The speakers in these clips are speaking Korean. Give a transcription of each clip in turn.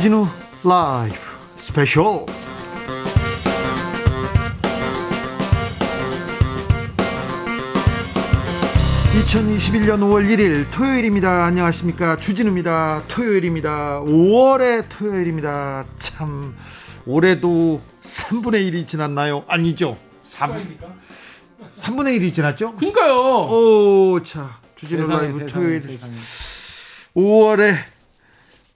주진우 라이브 스페셜 2021년 5월 1일 토요일입니다. 안녕하십니까. 주진우입니다. 토요일입니다. 5월의 토요일입니다. 참, 올해도 3분의 1이 지났나요? 아니죠. 3, 3분의 1이 지났죠? 그니까요. 오, 자, 주진우 세상에, 라이브 세상에, 토요일 세상에. 5월에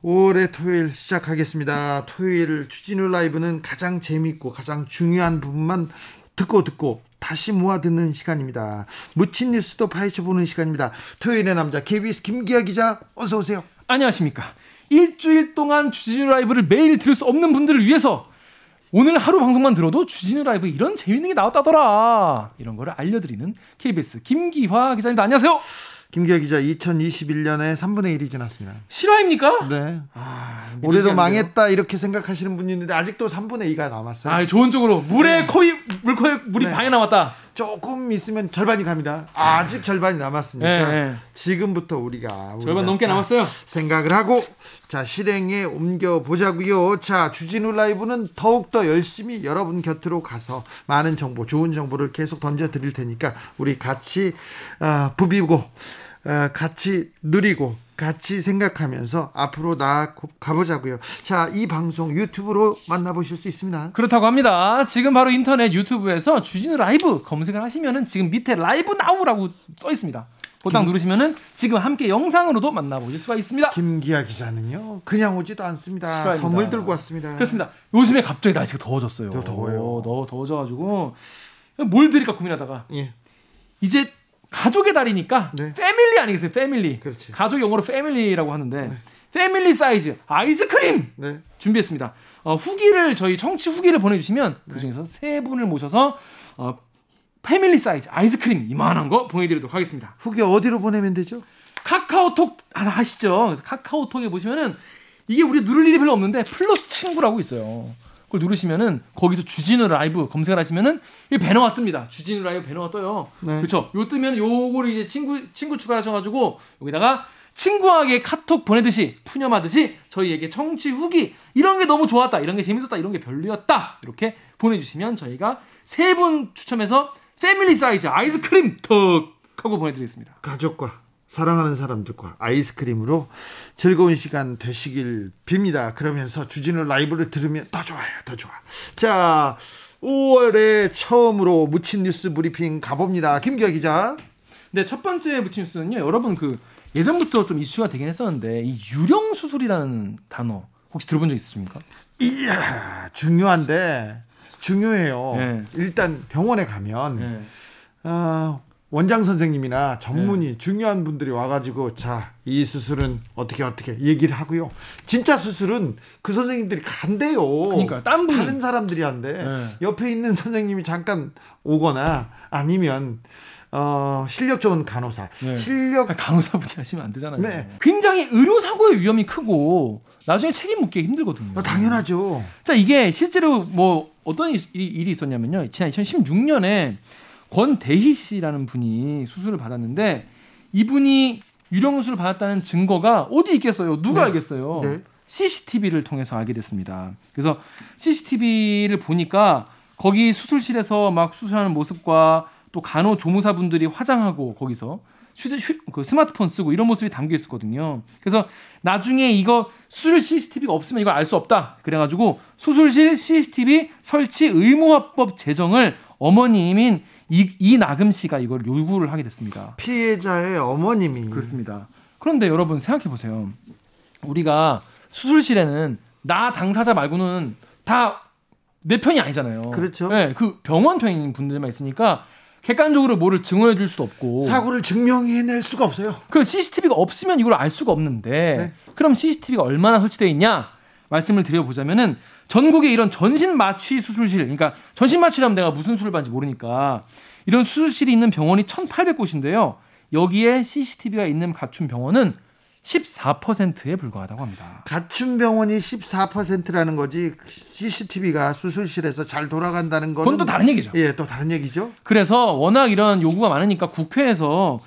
5월의 토요일 시작하겠습니다. 토요일 주진우 라이브는 가장 재밌고 가장 중요한 부분만 듣고 듣고 다시 모아 듣는 시간입니다. 묻힌 뉴스도 파헤쳐 보는 시간입니다. 토요일의 남자 KBS 김기아 기자 어서 오세요. 안녕하십니까. 일주일 동안 주진우 라이브를 매일 들을 수 없는 분들을 위해서 오늘 하루 방송만 들어도 주진우 라이브 이런 재밌는 게 나왔다더라. 이런 거를 알려드리는 KBS 김기화 기자입니다. 안녕하세요. 김기아 기자 2021년에 3분의 1이 지났습니다. 실화입니까? 네. 아, 올해도. 망했다 이렇게 생각하시는 분이 있는데 아직도 3분의 2가 남았어요. 아, 좋은 쪽으로 물에 코이 물코에 물이 네. 반이 남았다. 조금 있으면 절반이 갑니다. 아직 절반이 남았으니까 네, 네. 지금부터 우리가 절반 넘게 자, 남았어요. 생각을 하고 자 실행에 옮겨 보자고요. 자 주진우 라이브는 더욱 더 열심히 여러분 곁으로 가서 많은 정보, 좋은 정보를 계속 던져 드릴 테니까 우리 같이 어, 부비고 어, 같이 누리고 같이 생각하면서 앞으로 나아 가보자고요. 자 이 방송 유튜브로 만나보실 수 있습니다. 그렇다고 합니다. 지금 바로 인터넷 유튜브에서 주진우 라이브 검색을 하시면은 지금 밑에 라이브 나우라고 써 있습니다. 보딱 누르시면은 지금 함께 영상으로도 만나보실 수가 있습니다. 김기아 기자는요 그냥 오지도 않습니다. 축하합니다. 선물 들고 왔습니다. 그렇습니다. 요즘에 갑자기 날씨가 더워졌어요. 더 더워요. 더 더워져가지고 뭘 드릴까 고민하다가 예. 이제 가족의 달이니까 네. family 아니겠어요? Family. 그렇지. 가족 영어로 family라고 하는데 family size 아이스크림 네. 준비했습니다. 어, 후기를 저희 청취 후기를 보내주시면 그 중에서 세 분을 모셔서 어, family size 아이스크림 이만한 거 보내드리도록 하겠습니다. 후기 어디로 보내면 되죠? 카카오톡 아, 아시죠? 그래서 카카오톡에 보시면은 이게 우리 누를 일이 별로 없는데 플러스 친구라고 있어요. 그걸 누르시면은 거기서 주진우 라이브 검색을 하시면은 이 배너가 뜹니다. 주진우 라이브 배너가 떠요. 네. 그렇죠? 요 뜨면 요거를 이제 친구 친구 추가하셔가지고 여기다가 친구에게 카톡 보내듯이 푸념하듯이 저희에게 청취 후기 이런 게 너무 좋았다, 이런 게 재밌었다, 이런 게 별로였다 이렇게 보내주시면 저희가 세 분 추첨해서 family size 아이스크림 턱 하고 보내드리겠습니다. 가족과 사랑하는 사람들과 아이스크림으로 즐거운 시간 되시길 빕니다. 그러면서 주진우 라이브를 들으면 더 좋아요, 더 좋아. 자, 5월에 처음으로 묻힌 뉴스 브리핑 가봅니다. 김기아 기자. 네, 첫 번째 묻힌 뉴스는요. 여러분 그 예전부터 좀 이슈가 되긴 했었는데 이 유령 수술이라는 단어 혹시 들어본 적 있으십니까? 이야, 중요한데 중요해요. 네. 일단 병원에 가면 네. 어, 원장 선생님이나 전문의 중요한 분들이 와가지고 자 이 수술은 어떻게 어떻게 얘기를 하고요. 진짜 수술은 그 선생님들이 간대요. 그러니까, 딴 분이. 다른 사람들이 한대. 네. 옆에 있는 선생님이 잠깐 오거나 아니면 어, 실력 좋은 간호사, 네. 실력 아, 간호사분이 하시면 안 되잖아요. 네. 굉장히 의료 사고의 위험이 크고 나중에 책임 묻기 힘들거든요. 어, 당연하죠. 자, 이게 실제로 뭐 어떤 일이, 일이 있었냐면요. 지난 2016년에 권대희 씨라는 분이 수술을 받았는데 이분이 유령 수술을 받았다는 증거가 어디 있겠어요? 누가 네. 알겠어요? 네. CCTV를 통해서 알게 됐습니다. 그래서 CCTV를 보니까 거기 수술실에서 막 수술하는 모습과 또 간호 조무사분들이 화장하고 거기서 휴대, 휴, 그 스마트폰 쓰고 이런 모습이 담겨 있었거든요. 그래서 나중에 이거 수술 CCTV가 없으면 이걸 알 수 없다. 그래가지고 수술실 CCTV 설치 의무화법 제정을 어머님인 이, 이 나금 씨가 이걸 요구를 하게 됐습니다. 피해자의 어머님이 그렇습니다. 그런데 여러분 생각해 보세요. 우리가 수술실에는 나 당사자 말고는 다 내 편이 아니잖아요. 그렇죠. 네, 그 병원 편인 분들만 있으니까 객관적으로 뭐를 증언해 줄 수도 없고. 사고를 증명해낼 수가 없어요. 그 CCTV가 없으면 이걸 알 수가 없는데 네. 그럼 CCTV가 얼마나 설치되어 있냐? 말씀을 드려보자면은 전국에 이런 전신 마취 수술실, 그러니까 전신 마취라면 내가 무슨 수술 받는지 모르니까 이런 수술실이 있는 병원이 1,800곳인데요. 여기에 CCTV가 있는 갖춘 병원은 14%에 불과하다고 합니다. 갖춘 병원이 14%라는 거지 CCTV가 수술실에서 잘 돌아간다는 거는 그건 또 다른 얘기죠. 예, 또 다른 얘기죠. 그래서 워낙 이런 요구가 많으니까 국회에서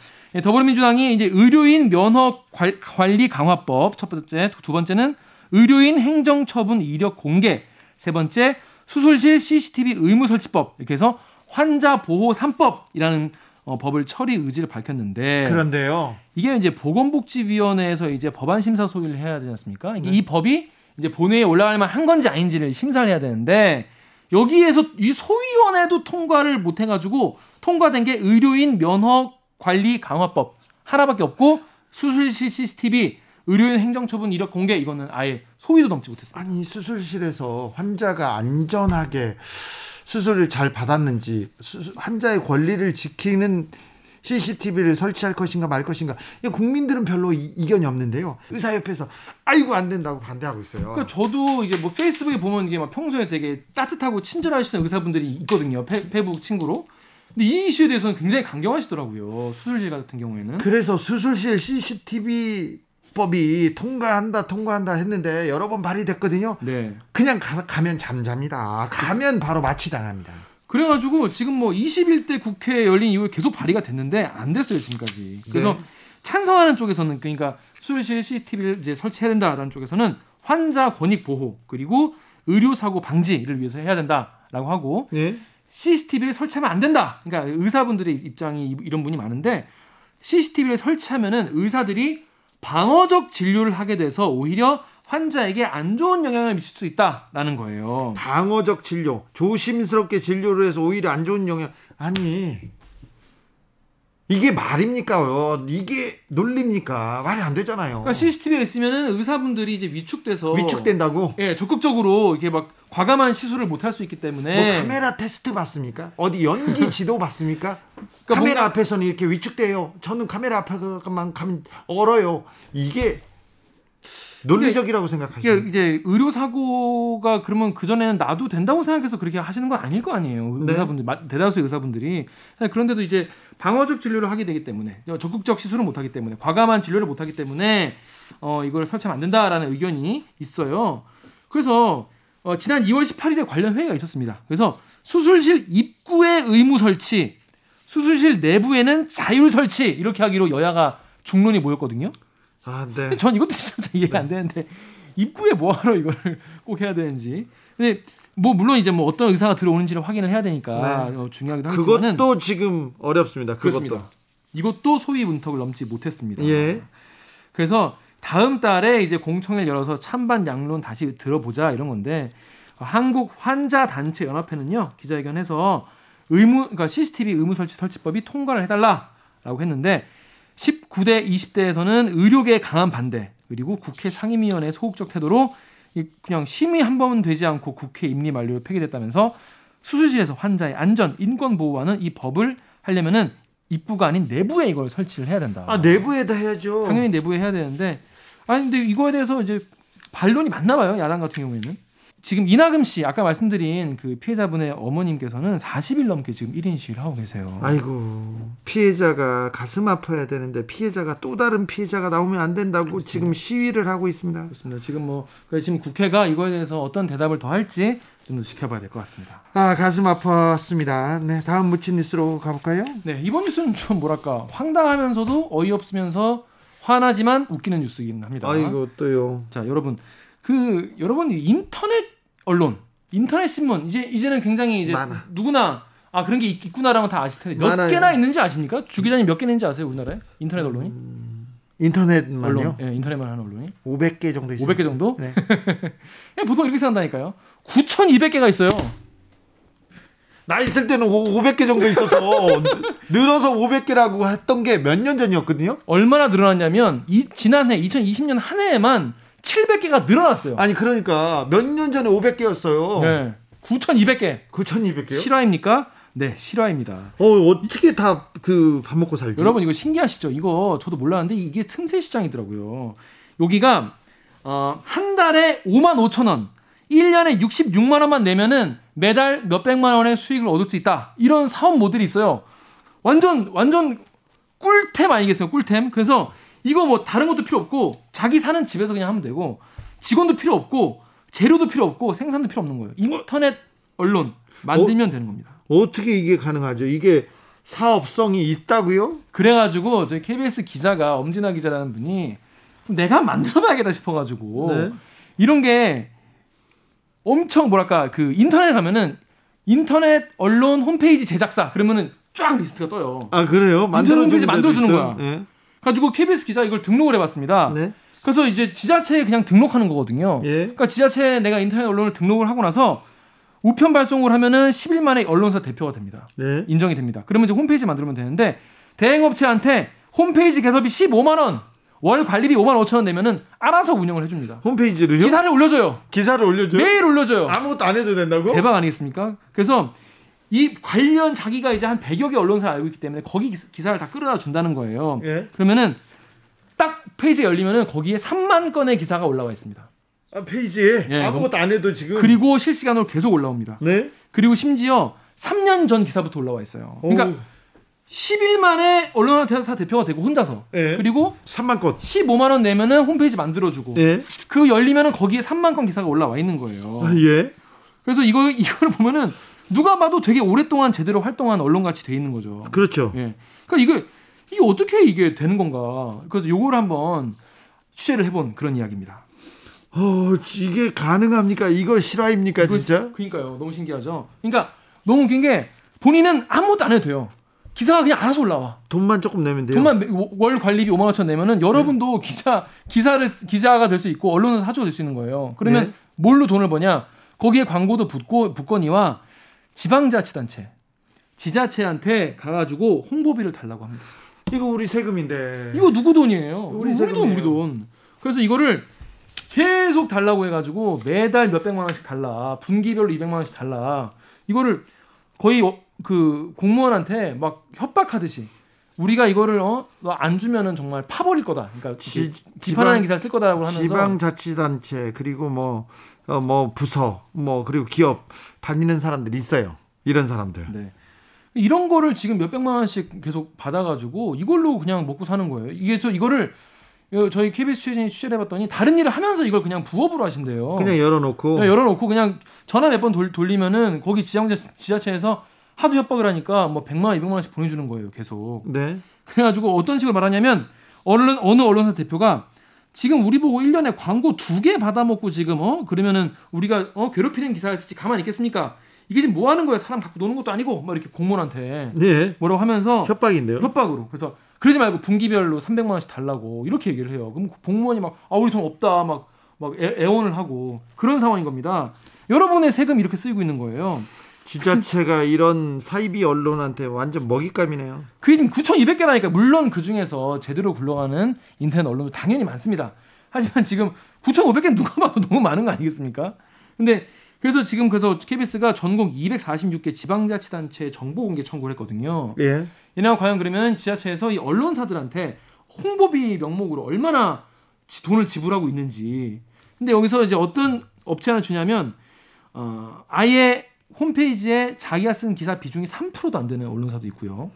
더불어민주당이 이제 의료인 면허 관- 관리 강화법 첫 번째, 두 번째는 의료인 행정처분 이력 공개, 세 번째 수술실 CCTV 의무 설치법 이렇게 해서 환자 보호 3법이라는 어, 법을 처리 의지를 밝혔는데 그런데요. 이게 이제 보건복지위원회에서 이제 법안 심사 소위를 해야 되지 않습니까? 이게 이 법이 이제 본회의에 올라갈 만한 건지 아닌지를 심사를 해야 되는데 여기에서 이 소위원회도 통과를 못 해가지고 통과된 게 의료인 면허 관리 강화법 하나밖에 없고 수술실 CCTV 의료인 행정처분 이력 공개 이거는 아예 소위도 넘지 못했습니다. 아니 수술실에서 환자가 안전하게 수술을 잘 받았는지 수- 환자의 권리를 지키는 CCTV를 설치할 것인가 말 것인가 국민들은 별로 이, 이견이 없는데요 의사협회에서 아이고 안 된다고 반대하고 있어요. 그러니까 저도 이제 뭐 페이스북에 보면 이게 막 평소에 되게 따뜻하고 친절하시는 의사분들이 있거든요. 페, 페북 친구로. 근데 이 이슈에 대해서는 굉장히 강경하시더라고요. 수술실 같은 경우에는. 그래서 수술실 CCTV 법이 통과한다 통과한다 했는데 여러 번 발의됐거든요. 네. 그냥 가, 가면 잠잠니다. 가면 바로 마취당합니다. 그래가지고 지금 뭐 21대 국회 열린 이후에 계속 발의가 됐는데 안 됐어요 지금까지. 그래서 네. 찬성하는 쪽에서는 그러니까 수술실 CCTV를 이제 설치해야 된다라는 쪽에서는 환자 권익 보호 그리고 의료 사고 방지를 위해서 해야 된다라고 하고 예? CCTV를 설치하면 안 된다. 그러니까 의사분들의 입장이 이- 이런 분이 많은데 CCTV를 설치하면은 의사들이 방어적 진료를 하게 돼서 오히려 환자에게 안 좋은 영향을 미칠 수 있다라는 거예요. 방어적 진료, 조심스럽게 진료를 해서 오히려 안 좋은 영향. 아니 이게 말입니까? 요 이게 논리입니까? 말이 안 되잖아요. 그러니까 CCTV가 있으면은 의사분들이 이제 위축돼서 위축된다고? 예, 적극적으로 이렇게 막 과감한 시술을 못 할 수 있기 때문에 뭐 카메라 테스트 받습니까? 어디 연기 지도 받습니까? 그러니까 카메라 뭔가- 앞에서는 이렇게 위축돼요. 저는 카메라 앞에만 가면 얼어요. 이게 논리적이라고 생각하시죠? 이게 이제 의료 사고가 그러면 그 전에는 나도 된다고 생각해서 그렇게 하시는 건 아닐 거 아니에요 네. 의사분들 마- 대다수 의사분들이 그런데도 이제 방어적 진료를 하게 되기 때문에 적극적 시술을 못 하기 때문에 과감한 진료를 못 하기 때문에 어 이걸 설치하면 안 된다라는 의견이 있어요 그래서 어, 지난 2월 18일에 관련 회의가 있었습니다 그래서 수술실 입구에 의무 설치 수술실 내부에는 자율 설치 이렇게 하기로 여야가 중론이 모였거든요 아, 네. 전 이것도 진짜 이해가 안 되는데 입구에 뭐하러 이거를 꼭 해야 되는지. 근데 뭐 물론 이제 뭐 어떤 의사가 들어오는지를 확인을 해야 되니까 네. 어, 중요하기도 하지만은 그것도 지금 어렵습니다. 그것도. 그렇습니다. 이것도 소위 문턱을 넘지 못했습니다. 예. 그래서 다음 달에 이제 공청회를 열어서 찬반 양론 다시 들어보자 이런 건데 어, 한국 환자 단체 연합회는요 기자회견해서 의무 그러니까 CCTV 의무 설치 설치법이 통과를 해달라라고 했는데 19대 20대에서는 의료계의 강한 반대 그리고 국회 상임위원회 소극적 태도로 이 그냥 심의 한 번은 되지 않고 국회 임리 만료로 폐기됐다면서 수술실에서 환자의 안전 인권 보호하는 이 법을 하려면은 입구가 아닌 내부에 이걸 설치를 해야 된다. 아, 내부에다 해야죠. 당연히 내부에 해야 되는데 아니 근데 이거에 대해서 이제 반론이 많나 봐요 야당 같은 경우에는 지금 이나금 씨 아까 말씀드린 그 피해자분의 어머님께서는 40일 넘게 지금 1인 시위를 하고 계세요. 아이고 피해자가 가슴 아파야 되는데 피해자가 또 다른 피해자가 나오면 안 된다고 지금 시위를 하고 있습니다. 그렇습니다. 지금 뭐 그래서 지금 국회가 이거에 대해서 어떤 대답을 더 할지 좀더 지켜봐야 될 것 같습니다. 아 가슴 아팠습니다. 네 다음 묻힌 뉴스로 가볼까요? 네 이번 뉴스는 좀 뭐랄까 황당하면서도 어이없으면서 화나지만 웃기는 뉴스이긴 합니다. 아이고 또요. 자 여러분 그 여러분 인터넷 언론 인터넷 신문 이제 이제는 굉장히 이제 많아. 누구나 아 그런 게 있- 있구나라는 건다 아실 텐데 몇 많아요. 개나 있는지 아십니까? 주 기자님 몇개 있는지 아세요 우리나라에 인터넷 언론이 인터넷만요? 언론 예 인터넷만 하는 언론이 500개 정도 있습니다. 500개 정도 네. 보통 이렇게 생각한다니까요 9,200개가 있어요 나 있을 때는 500개 정도 있어서 늘어서 500개라고 했던 게 몇 년 전이었거든요. 얼마나 늘어났냐면 이 지난해 2020년 한 해에만 700개가 늘어났어요 아니 그러니까 몇 년 전에 500개였어요. 네 9,200개 9,200개요? 실화입니까? 네 실화입니다 어 어떻게 다 그 밥 먹고 살지? 여러분 이거 신기하시죠? 이거 저도 몰랐는데 이게 틈새 시장이더라고요. 여기가 어, 한 달에 5만 5천 원, 1년에 66만 원만 내면은 매달 몇백만 원의 수익을 얻을 수 있다. 이런 사업 모델이 있어요. 완전 완전 꿀템 아니겠어요? 꿀템. 그래서 이거 뭐 다른 것도 필요 없고 자기 사는 집에서 그냥 하면 되고 직원도 필요 없고 재료도 필요 없고 생산도 필요 없는 거예요. 인터넷 언론 만들면 되는 겁니다. 어떻게 이게 가능하죠? 이게 사업성이 있다고요? 그래가지고 저희 KBS 기자가 엄진아 기자라는 분이 내가 만들어봐야겠다 싶어가지고 네. 이런 게 엄청 뭐랄까 그 인터넷 가면은 인터넷 언론 홈페이지 제작사 그러면은 쫙 리스트가 떠요. 아 그래요? 인터넷 홈페이지 만들어주는 거야. 네. 가지고 KBS 기자 이걸 등록을 해봤습니다. 네. 그래서 이제 지자체에 그냥 등록하는 거거든요. 예. 그러니까 지자체에 내가 인터넷 언론을 등록을 하고 나서 우편 발송을 하면은 10일 만에 언론사 대표가 됩니다. 네. 인정이 됩니다. 그러면 이제 홈페이지 만들면 되는데 대행업체한테 홈페이지 개설비 15만 원, 월 관리비 5만 5천 원 내면은 알아서 운영을 해줍니다. 홈페이지를요? 기사를 올려줘요. 기사를 올려줘요? 매일 올려줘요. 아무것도 안 해도 된다고? 대박 아니겠습니까? 그래서 이 관련 자기가 이제 한 100여 개 언론사를 알고 있기 때문에 거기 기사- 기사를 다 끌어다 준다는 거예요. 예. 그러면은 딱 페이지 열리면은 거기에 3만 건의 기사가 올라와 있습니다. 아, 페이지에 예, 아무것도 안 해도 지금. 그리고 실시간으로 계속 올라옵니다. 네. 그리고 심지어 3년 전 기사부터 올라와 있어요. 그러니까 오, 10일 만에 언론사 대표가 되고 혼자서 예. 그리고 3만 건. 15만 원 내면은 홈페이지 만들어주고 예. 그 열리면은 거기에 3만 건 기사가 올라와 있는 거예요. 아, 예. 그래서 이거 이걸 보면은 누가 봐도 되게 오랫동안 제대로 활동한 언론 같이 돼 있는 거죠. 그렇죠. 예. 그러니까 이게 이게 어떻게 이게 되는 건가? 그래서 요걸 한번 취재를 해본 그런 이야기입니다. 어, 이게 가능합니까? 이거 실화입니까, 이거- 진짜? 그러니까요. 너무 신기하죠. 그러니까 너무 웃긴 게 본인은 아무것도 안 해도 돼요. 기사가 그냥 알아서 올라와. 돈만 조금 내면 돼요. 돈만 매- 월 관리비 5만 5천 내면은 여러분도 기자 기사를 쓰- 기자가 될 수 있고 언론사 사주가 될 수 있는 거예요. 그러면 네. 뭘로 돈을 버냐? 거기에 광고도 붙고 붙거니와 지방자치단체, 지자체한테 가가지고 홍보비를 달라고 합니다. 이거 우리 세금인데. 이거 누구 돈이에요? 우리 우리 돈. 우리 돈. 그래서 이거를 계속 달라고 해가지고 매달 몇 백만 원씩 달라. 분기별로 200만 원씩 달라. 이거를 거의 어, 그 공무원한테 막 협박하듯이 우리가 이거를 어안 주면은 정말 파버릴 거다. 그러니까 지- 지, 비판하는 지방- 기사 쓸 거다라고 하면서 지방자치단체 그리고 뭐, 어, 뭐 부서 뭐 그리고 기업 다니는 사람들 있어요. 이런 사람들. 네. 이런 거를 지금 몇 백만 원씩 계속 받아가지고 이걸로 그냥 먹고 사는 거예요. 이게 저 이거를 어, 저희 KBS 취재진이 취재를 해봤더니 다른 일을 하면서 이걸 그냥 부업으로 하신대요. 그냥 열어놓고 그냥 열어놓고 그냥 전화 몇 번 돌리면은 거기 지방 지자체에서 하도 협박을 하니까 뭐 100만 원, 200만 원씩 보내주는 거예요, 계속. 네. 그래가지고 어떤 식으로 말하냐면 언론 어느 언론사 대표가 지금 우리 보고 1년에 광고 두 개 받아먹고 지금 어 그러면은 우리가 어 괴롭히는 기사를 쓰지 가만히 있겠습니까? 이게 지금 뭐 하는 거예요? 사람 갖고 노는 것도 아니고 막 이렇게 공무원한테 네. 뭐라고 하면서 협박인데요. 협박으로 그래서 그러지 말고 분기별로 300만 원씩 달라고 이렇게 얘기를 해요. 그럼 공무원이 막 아 우리 돈 없다 막막 애원을 하고 그런 상황인 겁니다. 여러분의 세금 이렇게 쓰이고 있는 거예요. 지자체가 이런 사이비 언론한테 완전 먹잇감이네요. 그게 지금 9,200개라니까 물론 그 중에서 제대로 굴러가는 인터넷 언론도 당연히 많습니다. 하지만 지금 9,500개 누가 봐도 너무 많은 거 아니겠습니까? 근데 그래서 지금 그래서 KBS가 전국 246개 지방자치단체 정보 공개 청구를 했거든요. 예. 얘네가 과연 그러면 지자체에서 이 언론사들한테 홍보비 명목으로 얼마나 지- 돈을 지불하고 있는지. 근데 여기서 이제 어떤 업체 하나 주냐면 어, 아예 홈페이지에 자기가 쓴 기사 비중이 3%도 안 되는 언론사도 있고요.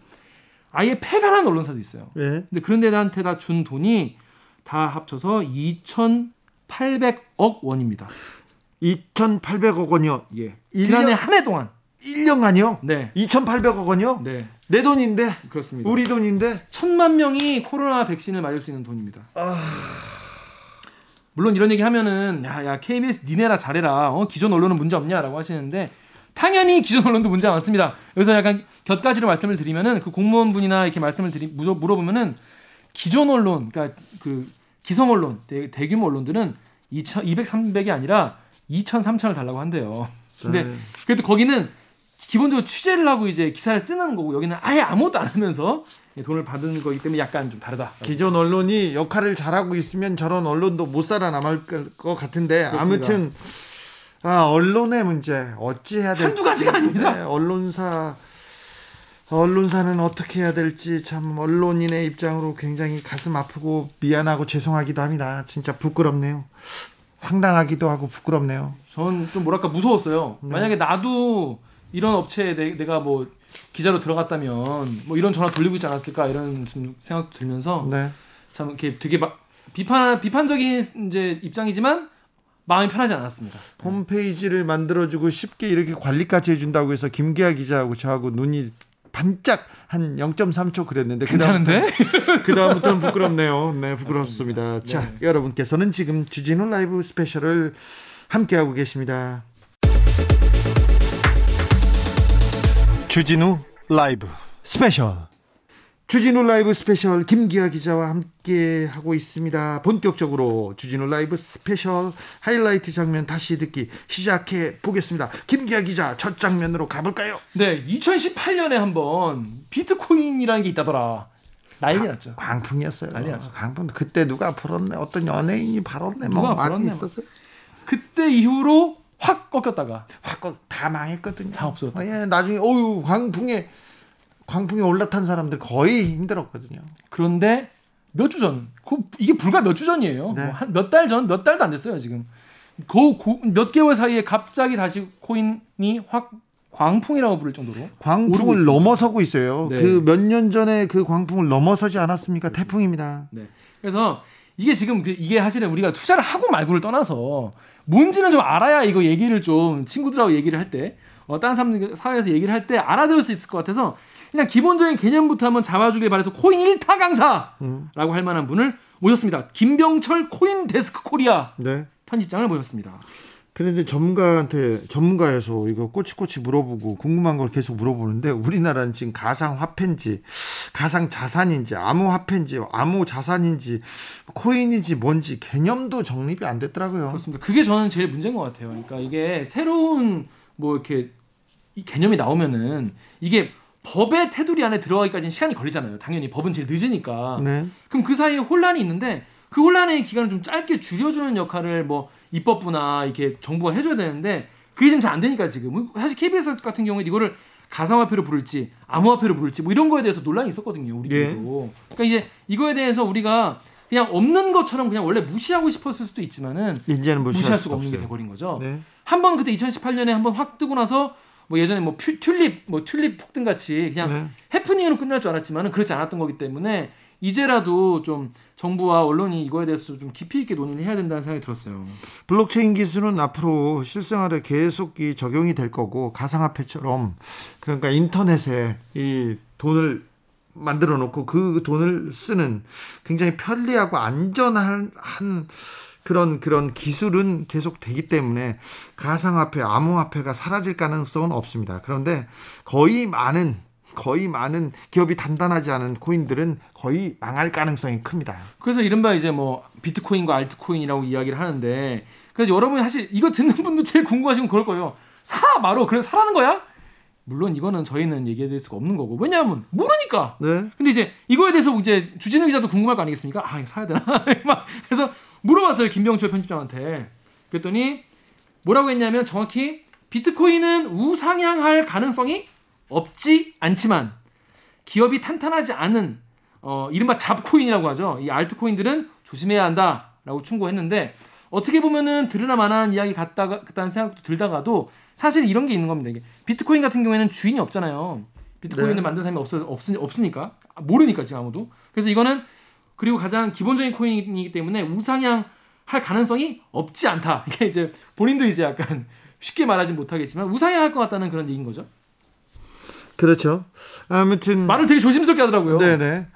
아예 폐간한 언론사도 있어요. 예. 근데 그런 데한테 다 준 돈이 다 합쳐서 2,800억 원입니다. 2,800억 원이요. 예. 일 지난해 년- 한해 동안. 1년간요? 네. 2,800억 원이요? 네. 내 돈인데 그렇습니다. 우리 돈인데 천만 명이 코로나 백신을 맞을 수 있는 돈입니다. 물론 이런 얘기 하면은 야 야 KBS 니네라 잘해라 어 기존 언론은 문제 없냐라고 하시는데 당연히 기존 언론도 문제 많습니다. 여기서 약간 곁가지로 말씀을 드리면은 그 공무원분이나 이렇게 말씀을 드리 물어- 물어보면은 기존 언론 그러니까 그 기성 언론 대, 대규모 언론들은 2,000, 200, 300이 아니라 2,000, 3,000을 달라고 한대요. 근데 네. 그래도 거기는 기본적으로 취재를 하고 이제 기사를 쓰는 거고 여기는 아예 아무것도 안 하면서 돈을 받는 거기 때문에 약간 좀 다르다. 기존 언론이 역할을 잘하고 있으면 저런 언론도 못 살아남을 것 같은데 그렇습니다. 아무튼 아 언론의 문제 어찌 해야 될지 한두 가지가 아닙니다. 네, 언론사 언론사는 어떻게 해야 될지 참 언론인의 입장으로 굉장히 가슴 아프고 미안하고 죄송하기도 합니다. 진짜 부끄럽네요. 황당하기도 하고 부끄럽네요. 저는 좀 뭐랄까 무서웠어요. 네. 만약에 나도 이런 업체에 내, 내가 뭐 기자로 들어갔다면 뭐 이런 전화 돌리고 있지 않았을까 이런 좀 생각도 들면서 네. 참 이렇게 되게 막 비판 비판적인 이제 입장이지만 마음이 편하지 않았습니다. 홈페이지를 만들어주고 쉽게 이렇게 관리까지 해준다고 해서 김기아 기자하고 저하고 눈이 반짝 한 0.3초 그랬는데 괜찮은데? 그 다음 부터는 부끄럽네요. 네, 부끄럽습니다. 자, 네. 여러분께서는 지금 주진우 라이브 스페셜을 함께하고 계십니다. 주진우 라이브 스페셜 주진우 라이브 스페셜 김기아 기자와 함께 하고 있습니다. 본격적으로 주진우 라이브 스페셜 하이라이트 장면 다시 듣기 시작해 보겠습니다. 김기아 기자 첫 장면으로 가볼까요? 네, 2018년에 한번 비트코인이라는 게 있다더라. 난리 났죠. 광풍이었어요. 난리 났죠. 광풍 그때 누가 불었네? 어떤 연예인이 발었네? 뭐 많이 뭐. 있었어요. 그때 이후로 확 꺾였다가 확다 망했거든요. 다 없어졌다. 예, 나중에 어유 광풍에 광풍에 올라탄 사람들 거의 힘들었거든요. 그런데 몇 주 전, 그 이게 불과 몇 주 전이에요. 네. 뭐 한몇 달 전, 몇 달도 안 됐어요 지금. 그몇 개월 사이에 갑자기 다시 코인이 확 광풍이라고 부를 정도로 광풍을. 넘어서고 있어요. 네. 그몇 년 전에 그 광풍을 넘어서지 않았습니까? 태풍입니다. 네. 그래서 이게 지금 그 이게 사실은 우리가 투자를 하고 말고를 떠나서 뭔지는 좀 알아야 이거 얘기를 좀 친구들하고 얘기를 할 때, 어, 다른 사람들 사회에서 얘기를 할 때 알아들을 수 있을 것 같아서 그냥 기본적인 개념부터 한번 잡아주길 바래서 코인 1타 강사라고 할 만한 분을 모셨습니다. 김병철 코인 데스크 코리아 네. 편집장을 모셨습니다. 그런데 전문가한테 전문가에서 이거 꼬치꼬치 물어보고 궁금한 걸 계속 물어보는데 우리나라는 지금 가상 화폐인지 가상 자산인지 암호 화폐인지 암호 자산인지 코인인지 뭔지 개념도 정립이 안 됐더라고요. 그렇습니다. 그게 저는 제일 문제인 것 같아요. 그러니까 이게 새로운 뭐 이렇게 이 개념이 나오면은 이게 법의 테두리 안에 들어가기까지는 시간이 걸리잖아요. 당연히 법은 제일 늦으니까. 네. 그럼 그 사이에 혼란이 있는데 그 혼란의 기간을 좀 짧게 줄여주는 역할을 뭐 입법부나 이렇게 정부가 해줘야 되는데 그게 좀잘안 되니까 지금 사실 KBS 같은 경우에 이거를 가상화폐로 부를지 암호화폐로 부를지 뭐 이런 거에 대해서 논란이 있었거든요 우리도. 그러니까 이제 이거에 대해서 우리가 그냥 없는 것처럼 그냥 원래 무시하고 싶었을 수도 있지만은 이제는 무시할, 무시할 수가 없는 게. 돼버린 거죠. 네. 한번 그때 2018년에 한번 확 뜨고 나서 뭐 예전에 뭐 퓨- 튤립 뭐 튤립 폭등 같이 그냥 네. 해프닝으로 끝날 줄 알았지만은 그렇지 않았던 거기 때문에 이제라도 좀 정부와 언론이 이거에 대해서 좀 깊이 있게 논의를 해야 된다는 생각이 들었어요. 블록체인 기술은 앞으로 실생활에 계속 이 적용이 될 거고 가상화폐처럼 그러니까 인터넷에 이 돈을 만들어 놓고 그 돈을 쓰는 굉장히 편리하고 안전한 한 그런 그런 기술은 계속 되기 때문에 가상화폐, 암호화폐가 사라질 가능성은 없습니다. 그런데 거의 많은 거의 많은 기업이 단단하지 않은 코인들은 거의 망할 가능성이 큽니다. 그래서 이른바 이제 뭐 비트코인과 알트코인이라고 이야기를 하는데 그래서 여러분이 사실 이거 듣는 분도 제일 궁금하시면 그럴 거예요. 사 바로 그래 사라는 거야? 물론 이거는 저희는 얘기해 드릴 수가 없는 거고 왜냐하면 모르니까 네. 근데 이제 이거에 대해서 이제 주진우 기자도 궁금할 거 아니겠습니까? 아, 이거 사야 되나? 막 그래서 물어봤어요. 김병철 편집장한테. 그랬더니 뭐라고 했냐면 정확히 비트코인은 우상향할 가능성이 없지 않지만 기업이 탄탄하지 않은 어 이른바 잡코인이라고 하죠. 이 알트코인들은 조심해야 한다라고 충고했는데 어떻게 보면은 들으나 마나한 이야기 같다가 같다는 생각도 들다가도 사실 이런 게 있는 겁니다. 이게 비트코인 같은 경우에는 주인이 없잖아요. 비트코인을 네. 만든 사람이 없어 없으, 없으니까 모르니까 지금 아무도. 그래서 이거는 그리고 가장 기본적인 코인이기 때문에 우상향 할 가능성이 없지 않다. 이게 이제 본인도 이제 약간 쉽게 말하진 못하겠지만 우상향 할 것 같다는 그런 얘기인 거죠. 그렇죠. 아무튼 말을 되게 조심스럽게 하더라고요. 네네.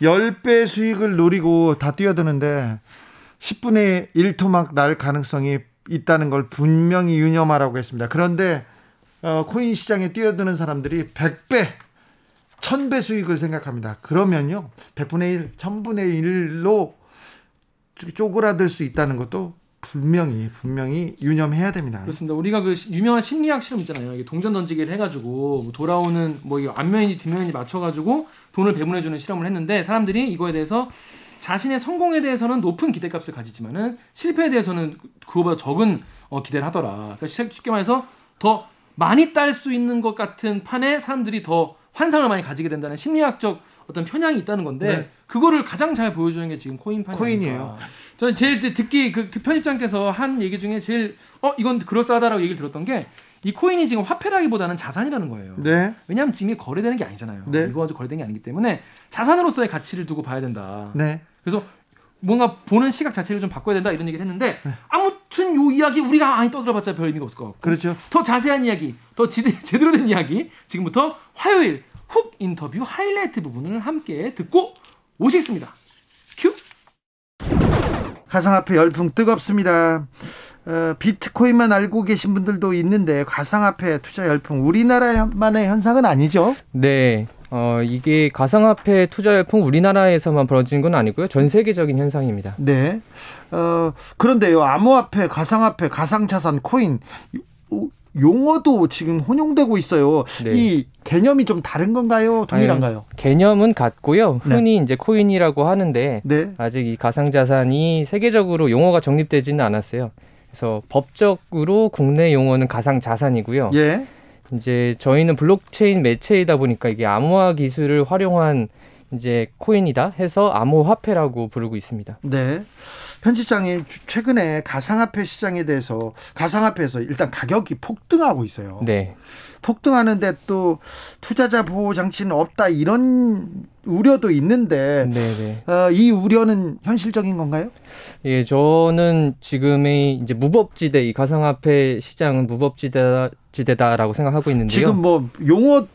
10배 수익을 노리고 다 뛰어드는데 10분의 1토막 날 가능성이 있다는 걸 분명히 유념하라고 했습니다. 그런데 어, 코인 시장에 뛰어드는 사람들이 100배, 1000배 수익을 생각합니다. 그러면요. 100분의 1, 1000분의 1로 쪼그라들 수 있다는 것도 분명히 분명히 유념해야 됩니다. 그렇습니다. 우리가 그 시- 유명한 심리학 실험 있잖아요. 동전 던지기를 해가지고 뭐 돌아오는 뭐 앞면인지 뒷면인지 맞춰가지고 돈을 배분해주는 실험을 했는데 사람들이 이거에 대해서 자신의 성공에 대해서는 높은 기대값을 가지지만은 실패에 대해서는 그거보다 적은 어, 기대를 하더라. 그러니까 쉽- 쉽게 말해서 더 많이 딸 수 있는 것 같은 판에 사람들이 더 환상을 많이 가지게 된다는 심리학적 어떤 편향이 있다는 건데 네. 그거를 가장 잘 보여주는 게 지금 코인판이 코인이에요. 저는 제일 듣기 그, 그 편집장께서 한 얘기 중에 제일 어 이건 그럴싸하다라고 얘기를 들었던 게 이 코인이 지금 화폐라기보다는 자산이라는 거예요. 네. 왜냐하면 지금 이게 거래되는 게 아니잖아요. 네. 이거 가지고 거래되는 게 아니기 때문에 자산으로서의 가치를 두고 봐야 된다. 네. 그래서 뭔가 보는 시각 자체를 좀 바꿔야 된다 이런 얘기를 했는데 아무 튼요 이야기 우리가 많이 떠들어봤자 별 의미가 없을 것 같고 그렇죠. 더 자세한 이야기, 더 지대, 제대로 된 이야기 지금부터 화요일 훅 인터뷰 하이라이트 부분을 함께 듣고 오시겠습니다. 큐. 가상화폐 열풍 뜨겁습니다. 어, 비트코인만 알고 계신 분들도 있는데 가상화폐 투자 열풍 우리나라만의 현상은 아니죠? 네. 어, 이게 가상화폐 투자 열풍 우리나라에서만 벌어진 건 아니고요. 전 세계적인 현상입니다. 네. 어, 그런데요. 암호화폐, 가상화폐, 가상자산, 코인 용어도 지금 혼용되고 있어요. 네. 이 개념이 좀 다른 건가요? 동일한가요? 아니, 개념은 같고요. 네. 흔히 네. 이제 코인이라고 하는데 네. 아직 이 가상자산이 세계적으로 용어가 정립되지는 않았어요. 그래서 법적으로 국내 용어는 가상자산이고요. 예. 이제 저희는 블록체인 매체이다 보니까 이게 암호화 기술을 활용한 이제 코인이다 해서 암호화폐라고 부르고 있습니다. 네. 편집장님 최근에 가상화폐 시장에 대해서 가상화폐에서 일단 가격이 폭등하고 있어요. 네. 폭등하는데 또 투자자 보호 장치는 없다 이런 우려도 있는데 네네. 네. 어, 이 우려는 현실적인 건가요? 예, 저는 지금의 이제 무법지대 이 가상화폐 시장은 무법지대 지대다라고 생각하고 있는데요. 지금 뭐 용어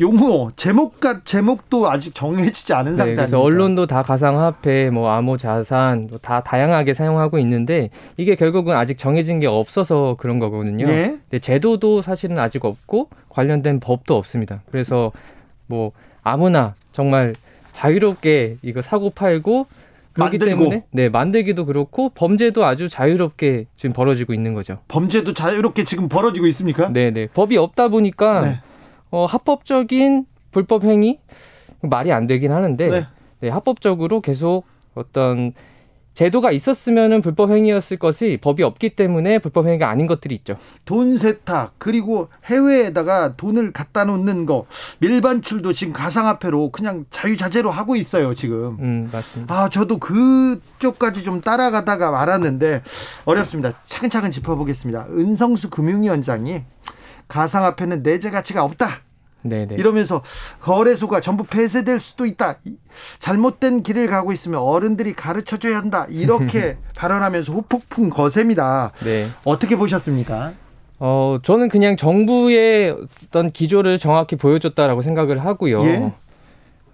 용어 제목과 제목도 아직 정해지지 않은 네, 상태 그래서 언론도 다 가상화폐, 뭐 암호 자산 뭐다 다양하게 사용하고 있는데 이게 결국은 아직 정해진 게 없어서 그런 거거든요. 네? 근데 제도도 사실은 아직 없고 관련된 법도 없습니다. 그래서 뭐 아무나 정말 자유롭게 이거 사고 팔고 그렇기 만들고. 때문에 네 만들기도 그렇고 범죄도 아주 자유롭게 지금 벌어지고 있는 거죠. 범죄도 자유롭게 지금 벌어지고 있습니까? 네네 네. 법이 없다 보니까 네. 어, 합법적인 불법 행위 말이 안 되긴 하는데 네. 네, 합법적으로 계속 어떤 제도가 있었으면은 불법 행위였을 것이 법이 없기 때문에 불법 행위가 아닌 것들이 있죠. 돈 세탁 그리고 해외에다가 돈을 갖다 놓는 거 밀반출도 지금 가상화폐로 그냥 자유자재로 하고 있어요 지금. 음 맞습니다. 아 저도 그쪽까지 좀 따라가다가 말았는데 어렵습니다. 차근차근 짚어보겠습니다. 은성수 금융위원장이 가상화폐는 내재 가치가 없다. 네네. 이러면서 거래소가 전부 폐쇄될 수도 있다. 잘못된 길을 가고 있으면 어른들이 가르쳐줘야 한다. 이렇게 발언하면서 후폭풍 거셉니다. 네. 어떻게 보셨습니까? 어, 저는 그냥 정부의 어떤 기조를 정확히 보여줬다라고 생각을 하고요. 예?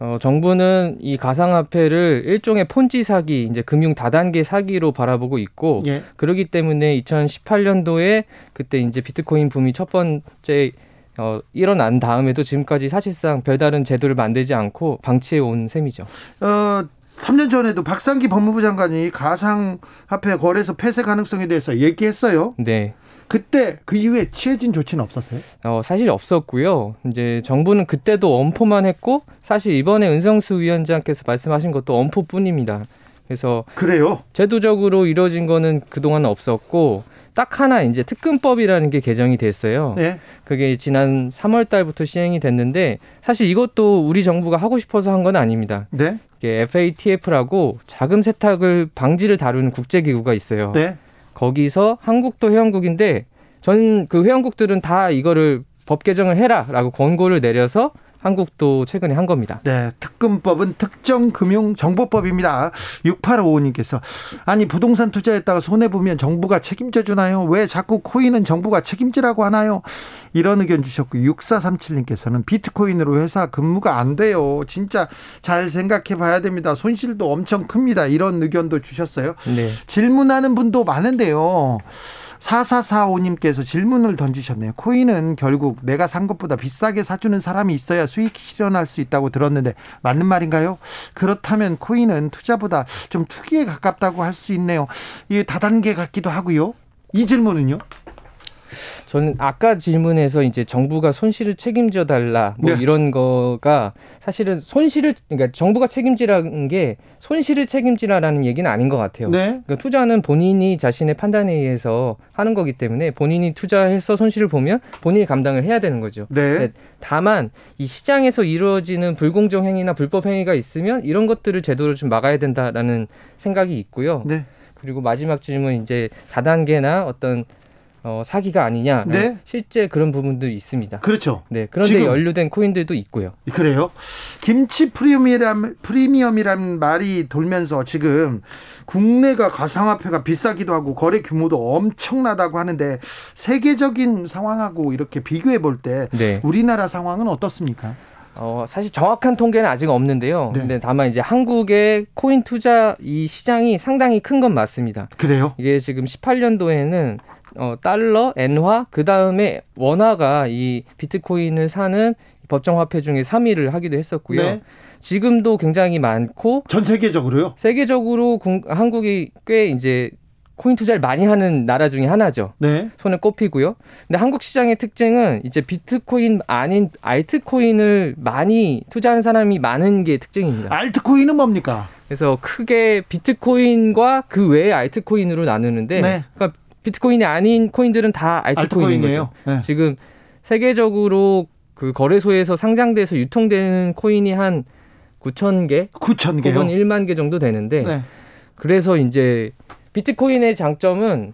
어, 정부는 이 가상화폐를 일종의 폰지 사기, 이제 금융 다단계 사기로 바라보고 있고, 예. 그러기 때문에 2018년도에 그때 이제 비트코인 붐이 첫 번째 어, 일어난 다음에도 지금까지 사실상 별다른 제도를 만들지 않고 방치해 온 셈이죠. 어, 3년 전에도 박상기 법무부 장관이 가상화폐 거래소 폐쇄 가능성에 대해서 얘기했어요. 네. 그때 그 이후에 취해진 조치는 없었어요? 어, 사실 없었고요. 이제 정부는 그때도 엄포만 했고 사실 이번에 은성수 위원장께서 말씀하신 것도 엄포뿐입니다. 그래서 그래요? 제도적으로 이루어진 거는 그동안 없었고 딱 하나 이제 특근법이라는 게 개정이 됐어요. 네. 그게 지난 3월 달부터 시행이 됐는데 사실 이것도 우리 정부가 하고 싶어서 한 건 아닙니다. 네. 이게 FATF라고 자금 세탁을 방지를 다루는 국제 기구가 있어요. 네. 거기서 한국도 회원국인데 전 그 회원국들은 다 이거를 법 개정을 해라라고 권고를 내려서 한국도 최근에 한 겁니다. 네, 특금법은 특정금융정보법입니다. 6855님께서 아니 부동산 투자했다가 손해 보면 정부가 책임져 주나요? 왜 자꾸 코인은 정부가 책임지라고 하나요? 이런 의견 주셨고 6437님께서는 비트코인으로 회사 근무가 안 돼요. 진짜 잘 생각해 봐야 됩니다. 손실도 엄청 큽니다. 이런 의견도 주셨어요. 네. 질문하는 분도 많은데요. 4445님께서 질문을 던지셨네요. 코인은 결국 내가 산 것보다 비싸게 사주는 사람이 있어야 수익이 실현할 수 있다고 들었는데 맞는 말인가요? 그렇다면 코인은 투자보다 좀 투기에 가깝다고 할 수 있네요. 이게 다단계 같기도 하고요. 이 질문은요? 저는 아까 질문에서 이제 정부가 손실을 책임져 달라 뭐 네. 이런 거가 사실은 손실을 그러니까 정부가 책임지라는 게 손실을 책임지라라는 얘기는 아닌 것 같아요. 네. 그러니까 투자는 본인이 자신의 판단에 의해서 하는 거기 때문에 본인이 투자해서 손실을 보면 본인이 감당을 해야 되는 거죠. 네. 다만 이 시장에서 이루어지는 불공정 행위나 불법 행위가 있으면 이런 것들을 제도로 좀 막아야 된다라는 생각이 있고요. 네. 그리고 마지막 질문 이제 다단계나 어떤 어, 사기가 아니냐. 네. 실제 그런 부분도 있습니다. 그렇죠. 네. 그런데 연루된 코인들도 있고요. 그래요? 김치 프리미엄이란, 프리미엄이란 말이 돌면서 지금 국내가 가상화폐가 비싸기도 하고 거래 규모도 엄청나다고 하는데 세계적인 상황하고 이렇게 비교해 볼때 네. 우리나라 상황은 어떻습니까? 어, 사실 정확한 통계는 아직 없는데요. 네. 근데 다만 이제 한국의 코인 투자 이 시장이 상당히 큰 건 맞습니다. 그래요? 이게 지금 18년도에는 어, 달러, 엔화, 그 다음에 원화가 이 비트코인을 사는 법정 화폐 중에 3위를 하기도 했었고요. 네. 지금도 굉장히 많고 전 세계적으로요? 세계적으로 군- 한국이 꽤 이제 코인 투자를 많이 하는 나라 중에 하나죠. 네. 손에 꼽히고요. 근데 한국 시장의 특징은 이제 비트코인 아닌 알트코인을 많이 투자하는 사람이 많은 게 특징입니다. 알트코인은 뭡니까? 그래서 크게 비트코인과 그 외의 알트코인으로 나누는데 네. 그러니까 비트코인이 아닌 코인들은 다 알트코인인 거죠. 네. 지금 세계적으로 그 거래소에서 상장돼서 유통되는 코인이 한 9천 개 9천 개요. 혹은 1만 개 정도 되는데 네. 그래서 이제 비트코인의 장점은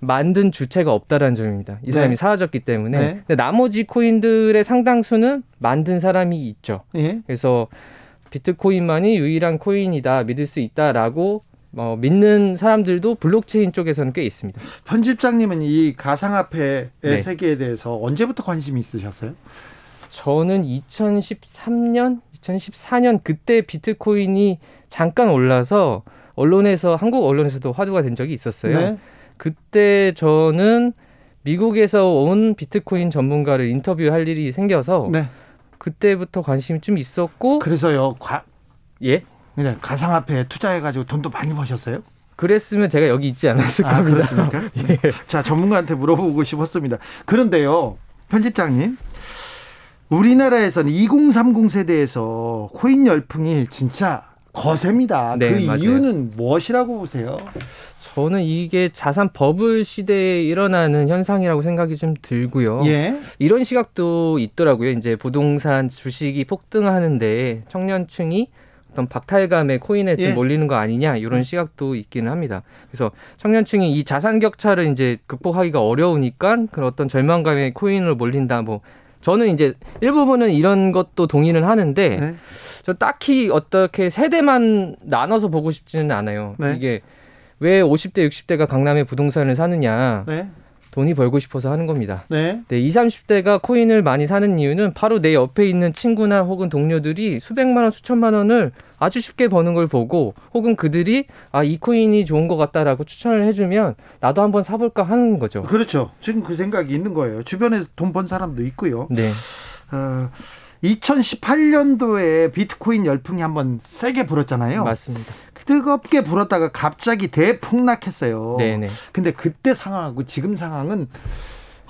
만든 주체가 없다라는 점입니다. 이 사람이 네. 사라졌기 때문에. 네. 근데 나머지 코인들의 상당수는 만든 사람이 있죠. 예. 그래서 비트코인만이 유일한 코인이다, 믿을 수 있다라고 어, 믿는 사람들도 블록체인 쪽에서는 꽤 있습니다. 편집장님은 이 가상화폐의 네. 세계에 대해서 언제부터 관심이 있으셨어요? 저는 2013년, 2014년 그때 비트코인이 잠깐 올라서 언론에서 한국 언론에서도 화두가 된 적이 있었어요. 네. 그때 저는 미국에서 온 비트코인 전문가를 인터뷰할 일이 생겨서 네. 그때부터 관심이 좀 있었고 그래서요. 과, 예 네, 가상화폐에 투자해가지고 돈도 많이 버셨어요? 그랬으면 제가 여기 있지 않았을 아, 겁니다. 그렇습니까? 네. 자, 전문가한테 물어보고 싶었습니다. 그런데요, 편집장님. 우리나라에서는 2030 세대에서 코인 열풍이 진짜 거셉니다. 네, 그 맞아요. 이유는 무엇이라고 보세요? 저는 이게 자산 버블 시대에 일어나는 현상이라고 생각이 좀 들고요. 예. 이런 시각도 있더라고요. 이제 부동산 주식이 폭등하는데 청년층이 어떤 박탈감에 코인에 좀 예. 몰리는 거 아니냐 이런 시각도 있기는 합니다. 그래서 청년층이 이 자산 격차를 이제 극복하기가 어려우니까 그런 어떤 절망감에 코인으로 몰린다. 뭐 저는 이제 일부분은 이런 것도 동의는 하는데 네. 저 딱히 어떻게 세대만 나눠서 보고 싶지는 않아요. 네. 이게 왜 50대, 60대가 강남에 부동산을 사느냐 네. 돈이 벌고 싶어서 하는 겁니다. 네. 네, 20, 30대가 코인을 많이 사는 이유는 바로 내 옆에 있는 친구나 혹은 동료들이 수백만 원, 수천만 원을 아주 쉽게 버는 걸 보고 혹은 그들이 아, 이 코인이 좋은 것 같다라고 추천을 해주면 나도 한번 사볼까 하는 거죠. 그렇죠. 지금 그 생각이 있는 거예요. 주변에 돈 번 사람도 있고요. 네. 어, 2018년도에 비트코인 열풍이 한번 세게 불었잖아요. 맞습니다. 뜨겁게 불었다가 갑자기 대폭락했어요. 네네. 근데 그때 상황하고 지금 상황은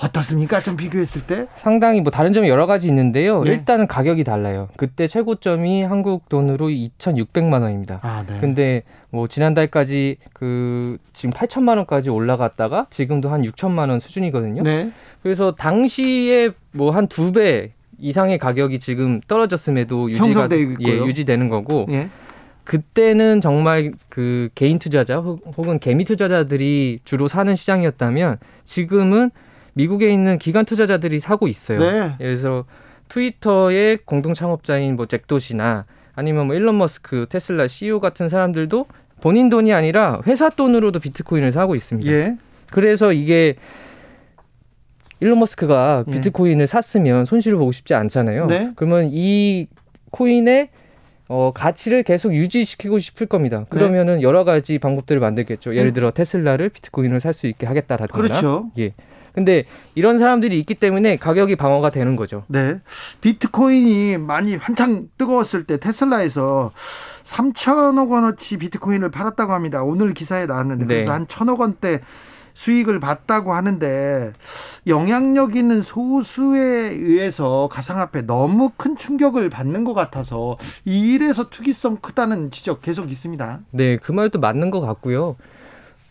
어떻습니까? 좀 비교했을 때? 상당히 뭐 다른 점이 여러 가지 있는데요. 네. 일단은 가격이 달라요. 그때 최고점이 한국 돈으로 2,600만 원입니다. 아, 네. 근데 뭐 지난달까지 그 지금 8천만 원까지 올라갔다가 지금도 한 6천만 원 수준이거든요. 네. 그래서 당시에 뭐 한 두 배 이상의 가격이 지금 떨어졌음에도 유지가 예. 유지되는 거고 예. 그때는 정말 그 개인 투자자 혹- 혹은 개미 투자자들이 주로 사는 시장이었다면 지금은 미국에 있는 기관 투자자들이 사고 있어요. 네. 그래서 트위터의 공동 창업자인 뭐 잭도시나 아니면 뭐 일론 머스크, 테슬라 CEO 같은 사람들도 본인 돈이 아니라 회사 돈으로도 비트코인을 사고 있습니다. 예. 그래서 이게 일론 머스크가 예. 비트코인을 샀으면 손실을 보고 싶지 않잖아요. 네. 그러면 이 코인의 어, 가치를 계속 유지시키고 싶을 겁니다. 그러면은 여러 가지 방법들을 만들겠죠. 예를 들어 테슬라를 비트코인을 살 수 있게 하겠다라든가. 음. 그렇죠. 예. 근데 이런 사람들이 있기 때문에 가격이 방어가 되는 거죠. 네. 비트코인이 많이 한창 뜨거웠을 때 테슬라에서 3천억 원어치 비트코인을 팔았다고 합니다. 오늘 기사에 나왔는데 네. 그래서 한 천억 원대 수익을 봤다고 하는데 영향력 있는 소수에 의해서 가상화폐 너무 큰 충격을 받는 것 같아서 이 일에서 투기성 크다는 지적 계속 있습니다. 네, 그 말도 맞는 것 같고요.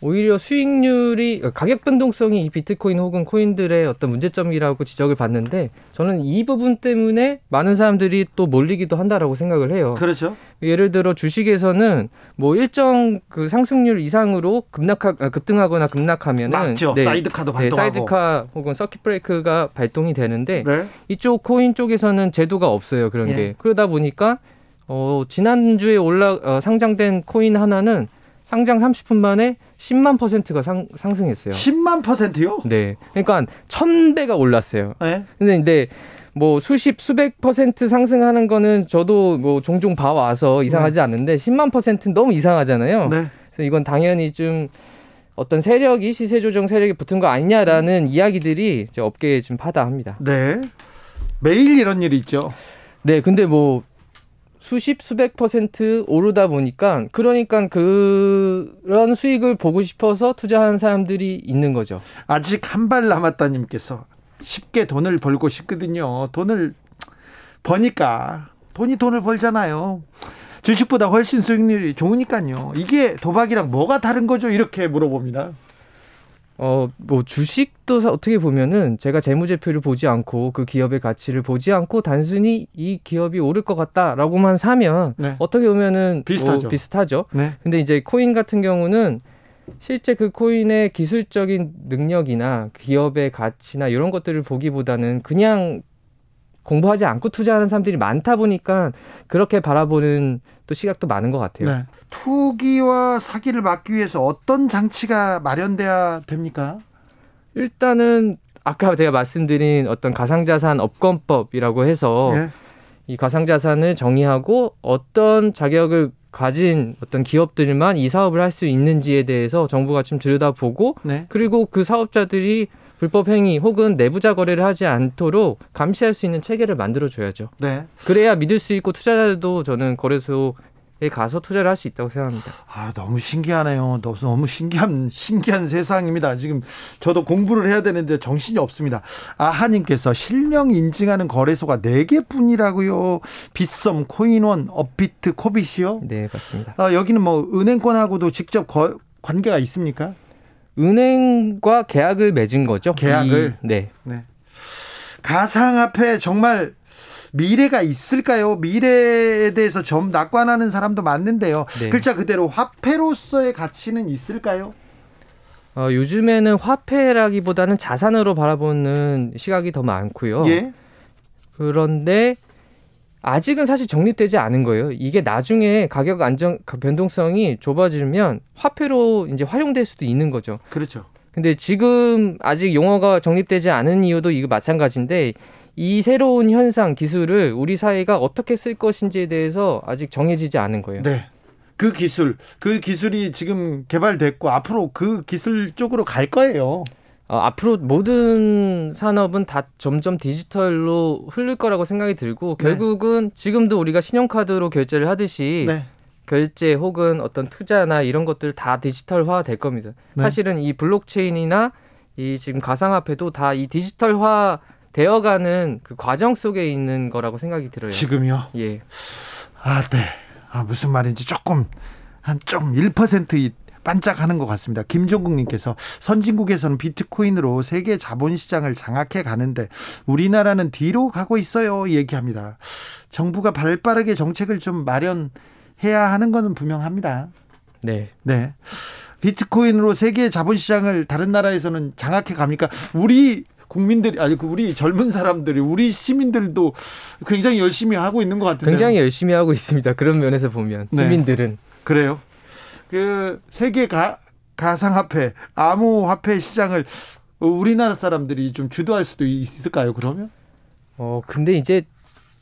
오히려 수익률이 가격 변동성이 이 비트코인 혹은 코인들의 어떤 문제점이라고 지적을 받는데 저는 이 부분 때문에 많은 사람들이 또 몰리기도 한다라고 생각을 해요. 그렇죠. 예를 들어 주식에서는 뭐 일정 그 상승률 이상으로 급락하 아, 급등하거나 급락하면은 맞죠. 네, 사이드카도 네, 발동하고. 사이드카 혹은 서킷 브레이크가 발동이 되는데 네. 이쪽 코인 쪽에서는 제도가 없어요 그런 예. 게 그러다 보니까 어 지난주에 올라 어, 상장된 코인 하나는 상장 30분 만에 10만 퍼센트가 상, 상승했어요. 10만 퍼센트요? 네, 그러니까 천 배가 올랐어요. 네. 근데 근데 뭐 수십 수백 퍼센트 상승하는 거는 저도 뭐 종종 봐와서 이상하지 않는데 10만 퍼센트는 너무 이상하잖아요. 네. 그래서 이건 당연히 좀 어떤 세력이 시세 조정 세력이 붙은 거 아니냐라는 이야기들이 업계에 좀 파다합니다. 네. 매일 이런 일이 있죠. 네, 근데 뭐 수십 수백 퍼센트 오르다 보니까 그러니까 그런 수익을 보고 싶어서 투자하는 사람들이 있는 거죠. 아직 한 발 남았다 님께서 쉽게 돈을 벌고 싶거든요. 돈을 버니까 돈이 돈을 벌잖아요. 주식보다 훨씬 수익률이 좋으니까요. 이게 도박이랑 뭐가 다른 거죠? 이렇게 물어봅니다. 어, 뭐 주식도 사- 어떻게 보면은 제가 재무제표를 보지 않고 그 기업의 가치를 보지 않고 단순히 이 기업이 오를 것 같다라고만 사면 네. 어떻게 보면은 비슷하죠. 뭐 비슷하죠. 네. 근데 이제 코인 같은 경우는 실제 그 코인의 기술적인 능력이나 기업의 가치나 이런 것들을 보기보다는 그냥 공부하지 않고 투자하는 사람들이 많다 보니까 그렇게 바라보는 또 시각도 많은 것 같아요. 네. 투기와 사기를 막기 위해서 어떤 장치가 마련돼야 됩니까? 일단은 아까 제가 말씀드린 어떤 가상자산 업권법이라고 해서 예. 이 가상자산을 정의하고 어떤 자격을 가진 어떤 기업들만 이 사업을 할 수 있는지에 대해서 정부가 좀 들여다보고 네. 그리고 그 사업자들이 불법 행위 혹은 내부자 거래를 하지 않도록 감시할 수 있는 체계를 만들어 줘야죠. 네. 그래야 믿을 수 있고 투자자들도 저는 거래소에 가서 투자를 할 수 있다고 생각합니다. 아, 너무 신기하네요. 너무, 너무 신기한, 신기한 세상입니다. 지금 저도 공부를 해야 되는데 정신이 없습니다. 아하님께서 실명 인증하는 거래소가 4 개 뿐이라고요. 빗썸, 코인원, 업비트, 코빗이요. 네, 맞습니다. 아, 여기는 뭐 은행권하고도 직접 거- 관계가 있습니까? 은행과 계약을 맺은 거죠. 계약을? 이- 네. 네. 가상화폐 정말 미래가 있을까요? 미래에 대해서 좀 낙관하는 사람도 많는데요. 네. 글자 그대로 화폐로서의 가치는 있을까요? 어, 요즘에는 화폐라기보다는 자산으로 바라보는 시각이 더 많고요. 예. 그런데 아직은 사실 정립되지 않은 거예요. 이게 나중에 가격 안정 변동성이 좁아지면 화폐로 이제 활용될 수도 있는 거죠. 그렇죠. 근데 지금 아직 용어가 정립되지 않은 이유도 이거 마찬가지인데 이 새로운 현상 기술을 우리 사회가 어떻게 쓸 것인지에 대해서 아직 정해지지 않은 거예요. 네. 그 기술, 그 기술이 지금 개발됐고 앞으로 그 기술 쪽으로 갈 거예요. 어, 앞으로 모든 산업은 다 점점 디지털로 흐를 거라고 생각이 들고 네. 결국은 지금도 우리가 신용카드로 결제를 하듯이 네. 결제 혹은 어떤 투자나 이런 것들 다 디지털화 될 겁니다. 네. 사실은 이 블록체인이나 이 지금 가상화폐도 다 이 디지털화 되어가는 그 과정 속에 있는 거라고 생각이 들어요. 지금요. 예. 아, 네. 아, 무슨 말인지 조금 한 좀 1% 반짝하는 것 같습니다. 김종국님께서 선진국에서는 비트코인으로 세계 자본시장을 장악해 가는데 우리나라는 뒤로 가고 있어요. 얘기합니다. 정부가 발빠르게 정책을 좀 마련해야 하는 것은 분명합니다. 네. 네. 비트코인으로 세계 자본시장을 다른 나라에서는 장악해 갑니까? 우리 국민들이 아니 그 우리 젊은 사람들이 우리 시민들도 굉장히 열심히 하고 있는 것 같은데요. 굉장히 열심히 하고 있습니다. 그런 면에서 보면 네. 국민들은 그래요. 그 세계 가 가상화폐, 암호화폐 시장을 우리나라 사람들이 좀 주도할 수도 있을까요? 그러면 어 근데 이제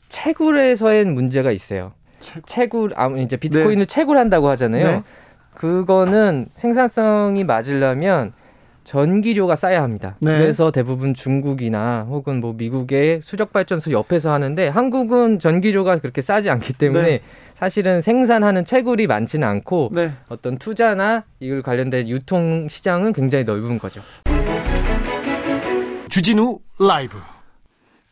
채굴에서의 문제가 있어요. 채굴. 채굴 아 이제 비트코인을 채굴한다고 하잖아요. 네. 그거는 생산성이 맞으려면 전기료가 쌓여야 합니다. 네. 그래서 대부분 중국이나 혹은 뭐 미국의 수력 발전소 옆에서 하는데 한국은 전기료가 그렇게 싸지 않기 때문에 네. 사실은 생산하는 채굴이 많지는 않고 네. 어떤 투자나 이걸 관련된 유통 시장은 굉장히 넓은 거죠. 주진우 라이브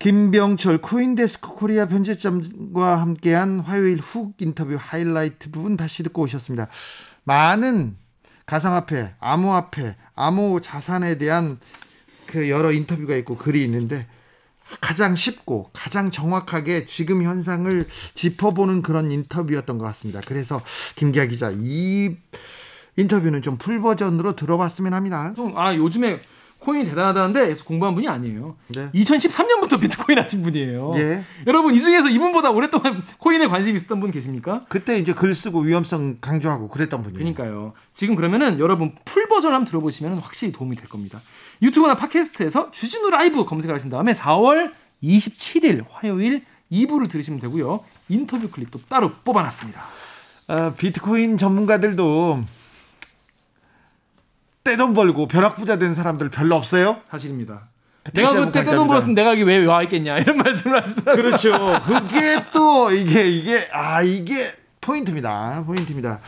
김병철 코인데스크 코리아 편집장과 함께한 화요일 훅 인터뷰 하이라이트 부분 다시 듣고 오셨습니다. 많은 가상화폐, 암호화폐, 암호 자산에 대한 그 여러 인터뷰가 있고 글이 있는데 가장 쉽고 가장 정확하게 지금 현상을 짚어보는 그런 인터뷰였던 것 같습니다. 그래서 김기아 기자 이 인터뷰는 좀 full version으로 들어봤으면 합니다. 형, 아 요즘에 코인이 대단하다는데 계속 공부한 분이 아니에요. 네. 2013년부터 비트코인 하신 분이에요. 예. 여러분 이 중에서 이분보다 오랫동안 코인에 관심 있었던 분 계십니까? 그때 이제 글 쓰고 위험성 강조하고 그랬던 분이에요. 그러니까요. 지금 그러면은 여러분 full version 한번 들어보시면 확실히 도움이 될 겁니다. 유튜브나 팟캐스트에서 주진우 라이브 검색을 하신 다음에 4월 27일 화요일 2부를 들으시면 되고요. 인터뷰 클립도 따로 뽑아놨습니다. 어, 비트코인 전문가들도 떼돈 벌고 벼락부자 된 사람들 별로 없어요? 사실입니다. 내가 그때 떼돈 벌었으면 내가 여기 왜 와 있겠냐 이런 말씀을 하시더라고요. 그렇죠. 그게 또 이게 이게 아 이게 포인트입니다. 포인트입니다.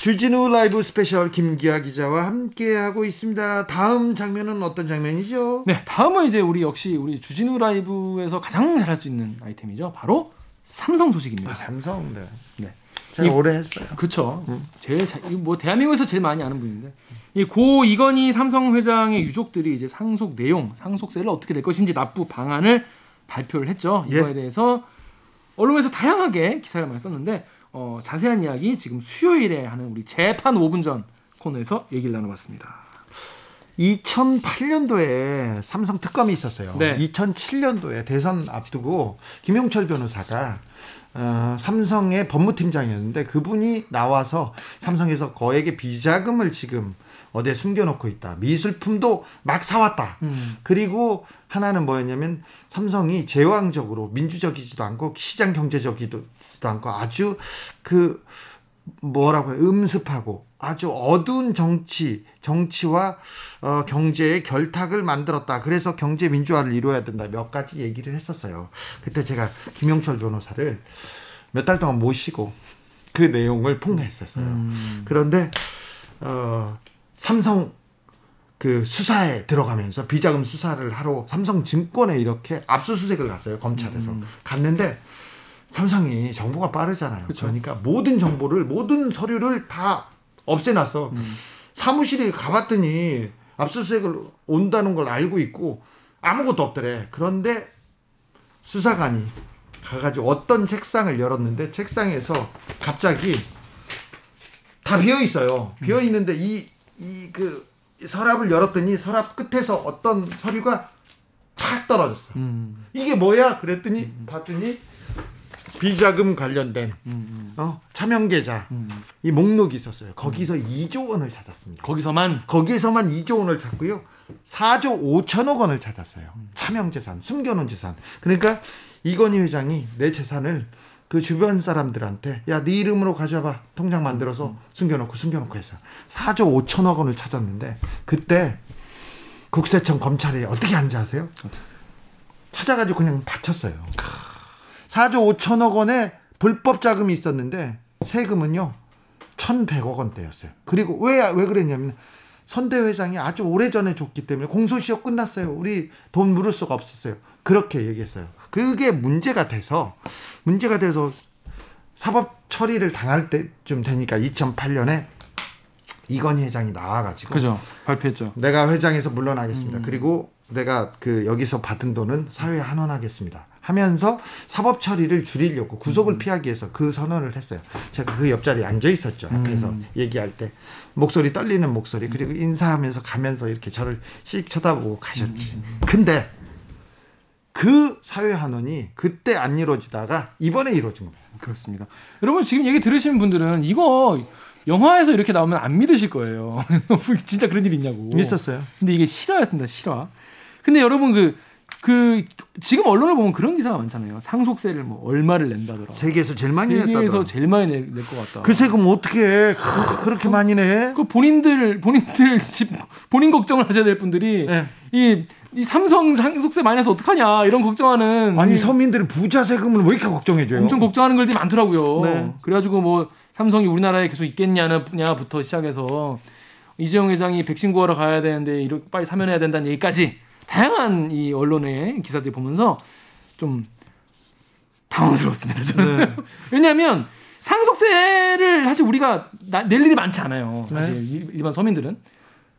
주진우 라이브 스페셜 김기아 기자와 함께 하고 있습니다. 다음 장면은 어떤 장면이죠? 네, 다음은 이제 우리 역시 우리 주진우 라이브에서 가장 잘할 수 있는 아이템이죠. 바로 삼성 소식입니다. 아, 삼성 네. 네. 제가 이- 오래 했어요. 그렇죠. 제일 자, 뭐 대한민국에서 제일 많이 아는 분인데 이 고 이건희 삼성 회장의 유족들이 이제 상속 내용, 상속세를 어떻게 낼 것인지 납부 방안을 발표를 했죠. 이거에 예. 대해서 언론에서 다양하게 기사를 많이 썼는데 어, 자세한 이야기 지금 수요일에 하는 우리 재판 5분 전 코너에서 얘기를 나눠봤습니다. 2008년도에 삼성 특검이 있었어요. 네. 2007년도에 대선 앞두고 김용철 변호사가 어, 삼성의 법무팀장이었는데 그분이 나와서 삼성에서 거액의 비자금을 지금 어디에 숨겨놓고 있다. 미술품도 막 사왔다. 음. 그리고 하나는 뭐였냐면 삼성이 제왕적으로 민주적이지도 않고 시장 경제적이지도 않고 아주 그 뭐라고 해요? 음습하고 아주 어두운 정치 정치와 어, 경제의 결탁을 만들었다. 그래서 경제 민주화를 이루어야 된다. 몇 가지 얘기를 했었어요. 그때 제가 김영철 변호사를 몇 달 동안 모시고 그 내용을 폭로했었어요. 음. 그런데 어, 삼성 그 수사에 들어가면서 비자금 수사를 하러 삼성증권에 이렇게 압수수색을 갔어요 검찰에서 음. 갔는데 삼성이 정보가 빠르잖아요. 그쵸. 그러니까 모든 정보를 모든 서류를 다 없애놨어. 음. 사무실에 가봤더니 압수수색을 온다는 걸 알고 있고 아무것도 없더래. 그런데 수사관이 가가지고 어떤 책상을 열었는데 책상에서 갑자기 다 비어 있어요. 비어 있는데 이 이 그 서랍을 열었더니 서랍 끝에서 어떤 서류가 탁 떨어졌어. 음. 이게 뭐야? 그랬더니 봤더니 비자금 관련된 음. 어, 차명 계좌 음. 이 목록이 있었어요. 거기서 2조 원을 찾았습니다. 거기서만 거기에서만 2조 원을 찾고요. 4조 5천억 원을 찾았어요. 차명 재산, 숨겨놓은 재산. 그러니까 이건희 회장이 내 재산을 그 주변 사람들한테 야 네 이름으로 가져봐 통장 만들어서 숨겨놓고 숨겨놓고 했어. 4조 5천억 원을 찾았는데 그때 국세청 검찰이 어떻게 한지 아세요? 찾아가지고 그냥 바쳤어요. 4조 5천억 원의 불법 자금이 있었는데 세금은요 1,100억 원대였어요. 그리고 왜왜 그랬냐면 선대 회장이 아주 오래 전에 줬기 때문에 공소시효 끝났어요. 우리 돈 물을 수가 없었어요. 그렇게 얘기했어요. 그게 문제가 돼서 문제가 돼서 사법 처리를 당할 때쯤 되니까 2008년에 이건희 회장이 나와가지고 그죠 발표했죠. 내가 회장에서 물러나겠습니다. 그리고 내가 그 여기서 받은 돈은 사회에 환원하겠습니다. 하면서 사법 처리를 줄이려고 구속을 피하기 위해서 그 선언을 했어요. 제가 그 옆자리에 앉아 있었죠. 앞에서 얘기할 때 목소리 떨리는 목소리 그리고 인사하면서 가면서 이렇게 저를 씩 쳐다보고 가셨지. 근데 그 사회 환원이 그때 안 이루어지다가 이번에 이루어진 거예요. 그렇습니다. 여러분 지금 얘기 들으시는 분들은 이거 영화에서 이렇게 나오면 안 믿으실 거예요. 진짜 그런 일이 있냐고. 있었어요. 근데 이게 실화였습니다. 실화. 근데 여러분 그, 그 지금 언론을 보면 그런 기사가 많잖아요. 상속세를 뭐 얼마를 낸다더라. 세계에서 제일 많이 세계에서 냈다더라. 제일 많이 낼 것 같다. 그 세금 어떻게 해? 그- 그렇게 많이 내? 그 본인들 본인들 집 본인 걱정을 하셔야 될 분들이 네. 이, 이 삼성 상속세 많이 내서 어떡하냐 이런 걱정하는 아니 이- 서민들은 부자 세금을 왜 이렇게 걱정해줘요? 엄청 걱정하는 글들이 많더라고요. 네. 그래가지고 뭐 삼성이 우리나라에 계속 있겠냐는 분야부터 시작해서 이재용 회장이 백신 구하러 가야 되는데 이렇게 빨리 사면해야 된다는 얘기까지 다양한 이 언론의 기사들 보면서 좀 당황스러웠습니다. 저는 네. 왜냐하면 상속세를 사실 우리가 나- 낼 일이 많지 않아요. 네. 사실 일- 일반 서민들은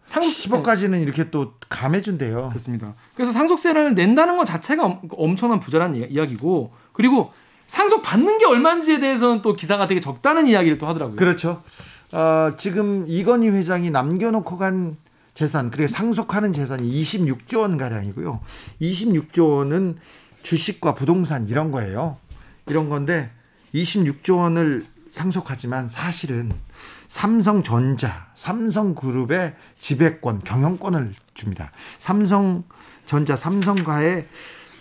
상속 10억까지는 이렇게 또 감해준대요. 그렇습니다. 그래서 상속세를 낸다는 것 자체가 엄- 엄청난 부자란 이야- 이야기고 그리고 상속 받는 게 얼마인지에 대해서는 또 기사가 되게 적다는 이야기를 또 하더라고요. 그렇죠. 어, 지금 이건희 회장이 남겨놓고 간 재산, 그리고 상속하는 재산이 26조 원 가량이고요. 26조 원은 주식과 부동산 이런 거예요. 이런 건데 26조 원을 상속하지만 사실은 삼성전자, 삼성그룹의 지배권, 경영권을 줍니다. 삼성전자, 삼성과의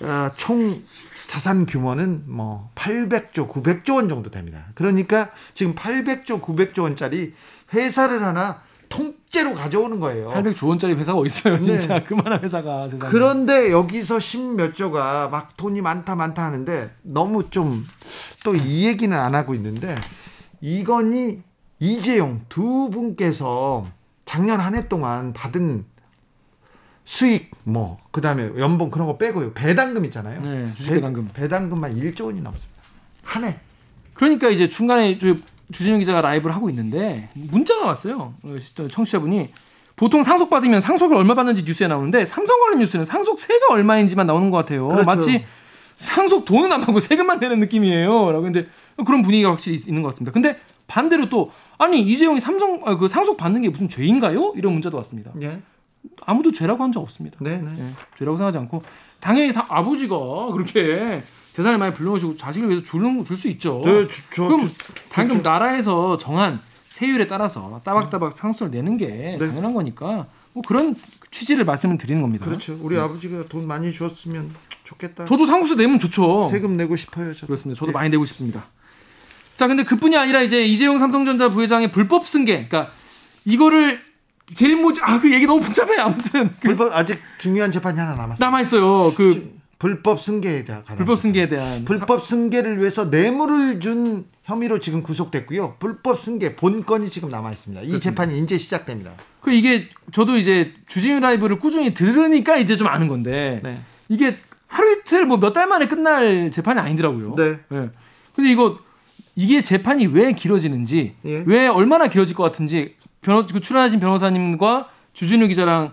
어, 총 자산 규모는 뭐 800조, 900조 원 정도 됩니다. 그러니까 지금 800조, 900조 원짜리 회사를 하나 통째로 가져오는 거예요. 800조 원짜리 회사가 어디 있어요, 진짜 네. 그만한 회사가 세상에. 그런데 여기서 십몇 조가 막 돈이 많다 많다 하는데 너무 좀 또 이 얘기는 안 하고 있는데 이건희 이재용 두 분께서 작년 한 해 동안 받은 수익 뭐 그다음에 연봉 그런 거 빼고요 배당금 있잖아요. 네, 배당금. 배, 당금만 1조 원이 넘습니다. 한 해. 그러니까 이제 중간에 저 주진영 기자가 라이브를 하고 있는데 문자가 왔어요. 어, 청취자분이 보통 상속 받으면 상속을 얼마 받는지 뉴스에 나오는데 삼성 관련 뉴스는 상속세가 얼마인지만 나오는 것 같아요. 그렇죠. 마치 상속 돈은 안 받고 세금만 내는 느낌이에요. 라고 근데 그런 분위기가 확실히 있- 있는 것 같습니다. 근데 반대로 또 아니 이재용이 삼성 아, 그 상속 받는 게 무슨 죄인가요? 이런 문자도 왔습니다. 예. 아무도 죄라고 한 적 없습니다. 네, 네. 예, 죄라고 생각하지 않고 당연히 사- 아버지가 그렇게 재산을 많이 불러오시고 자식을 위해서 주는 줄 수 있죠. 저, 저, 저, 그럼 저- 방금 나라에서 정한 세율에 따라서 따박따박 상수를 내는 게 당연한 거니까 뭐 그런 취지를 말씀을 드리는 겁니다. 그렇죠. 우리 아버지가 돈 많이 줬으면 좋겠다. 저도 상수 내면 좋죠. 세금 내고 싶어요. 저도. 그렇습니다. 저도 예. 많이 내고 싶습니다. 자, 근데 그뿐이 아니라 이제 이재용 삼성전자 부회장의 불법 승계, 그러니까 이거를 제일 모지 아 그 얘기 너무 복잡해. 아무튼 그 불법 아직 중요한 재판이 하나 남았어요. 남아 있어요. 그 불법 승계에 대한 불법 승계에 대한 불법 승계를 위해서 뇌물을 준 혐의로 지금 구속됐고요. 불법 승계 본건이 지금 남아 있습니다. 이 재판이 이제 시작됩니다. 그 이게 저도 이제 주진우 라이브를 꾸준히 들으니까 이제 좀 아는 건데 네. 이게 하루 이틀 뭐 몇 달 만에 끝날 재판이 아니더라고요. 네. 예. 근데 이거 이게 재판이 왜 길어지는지 예. 왜 얼마나 길어질 것 같은지 변호 그 출연하신 변호사님과 주진우 기자랑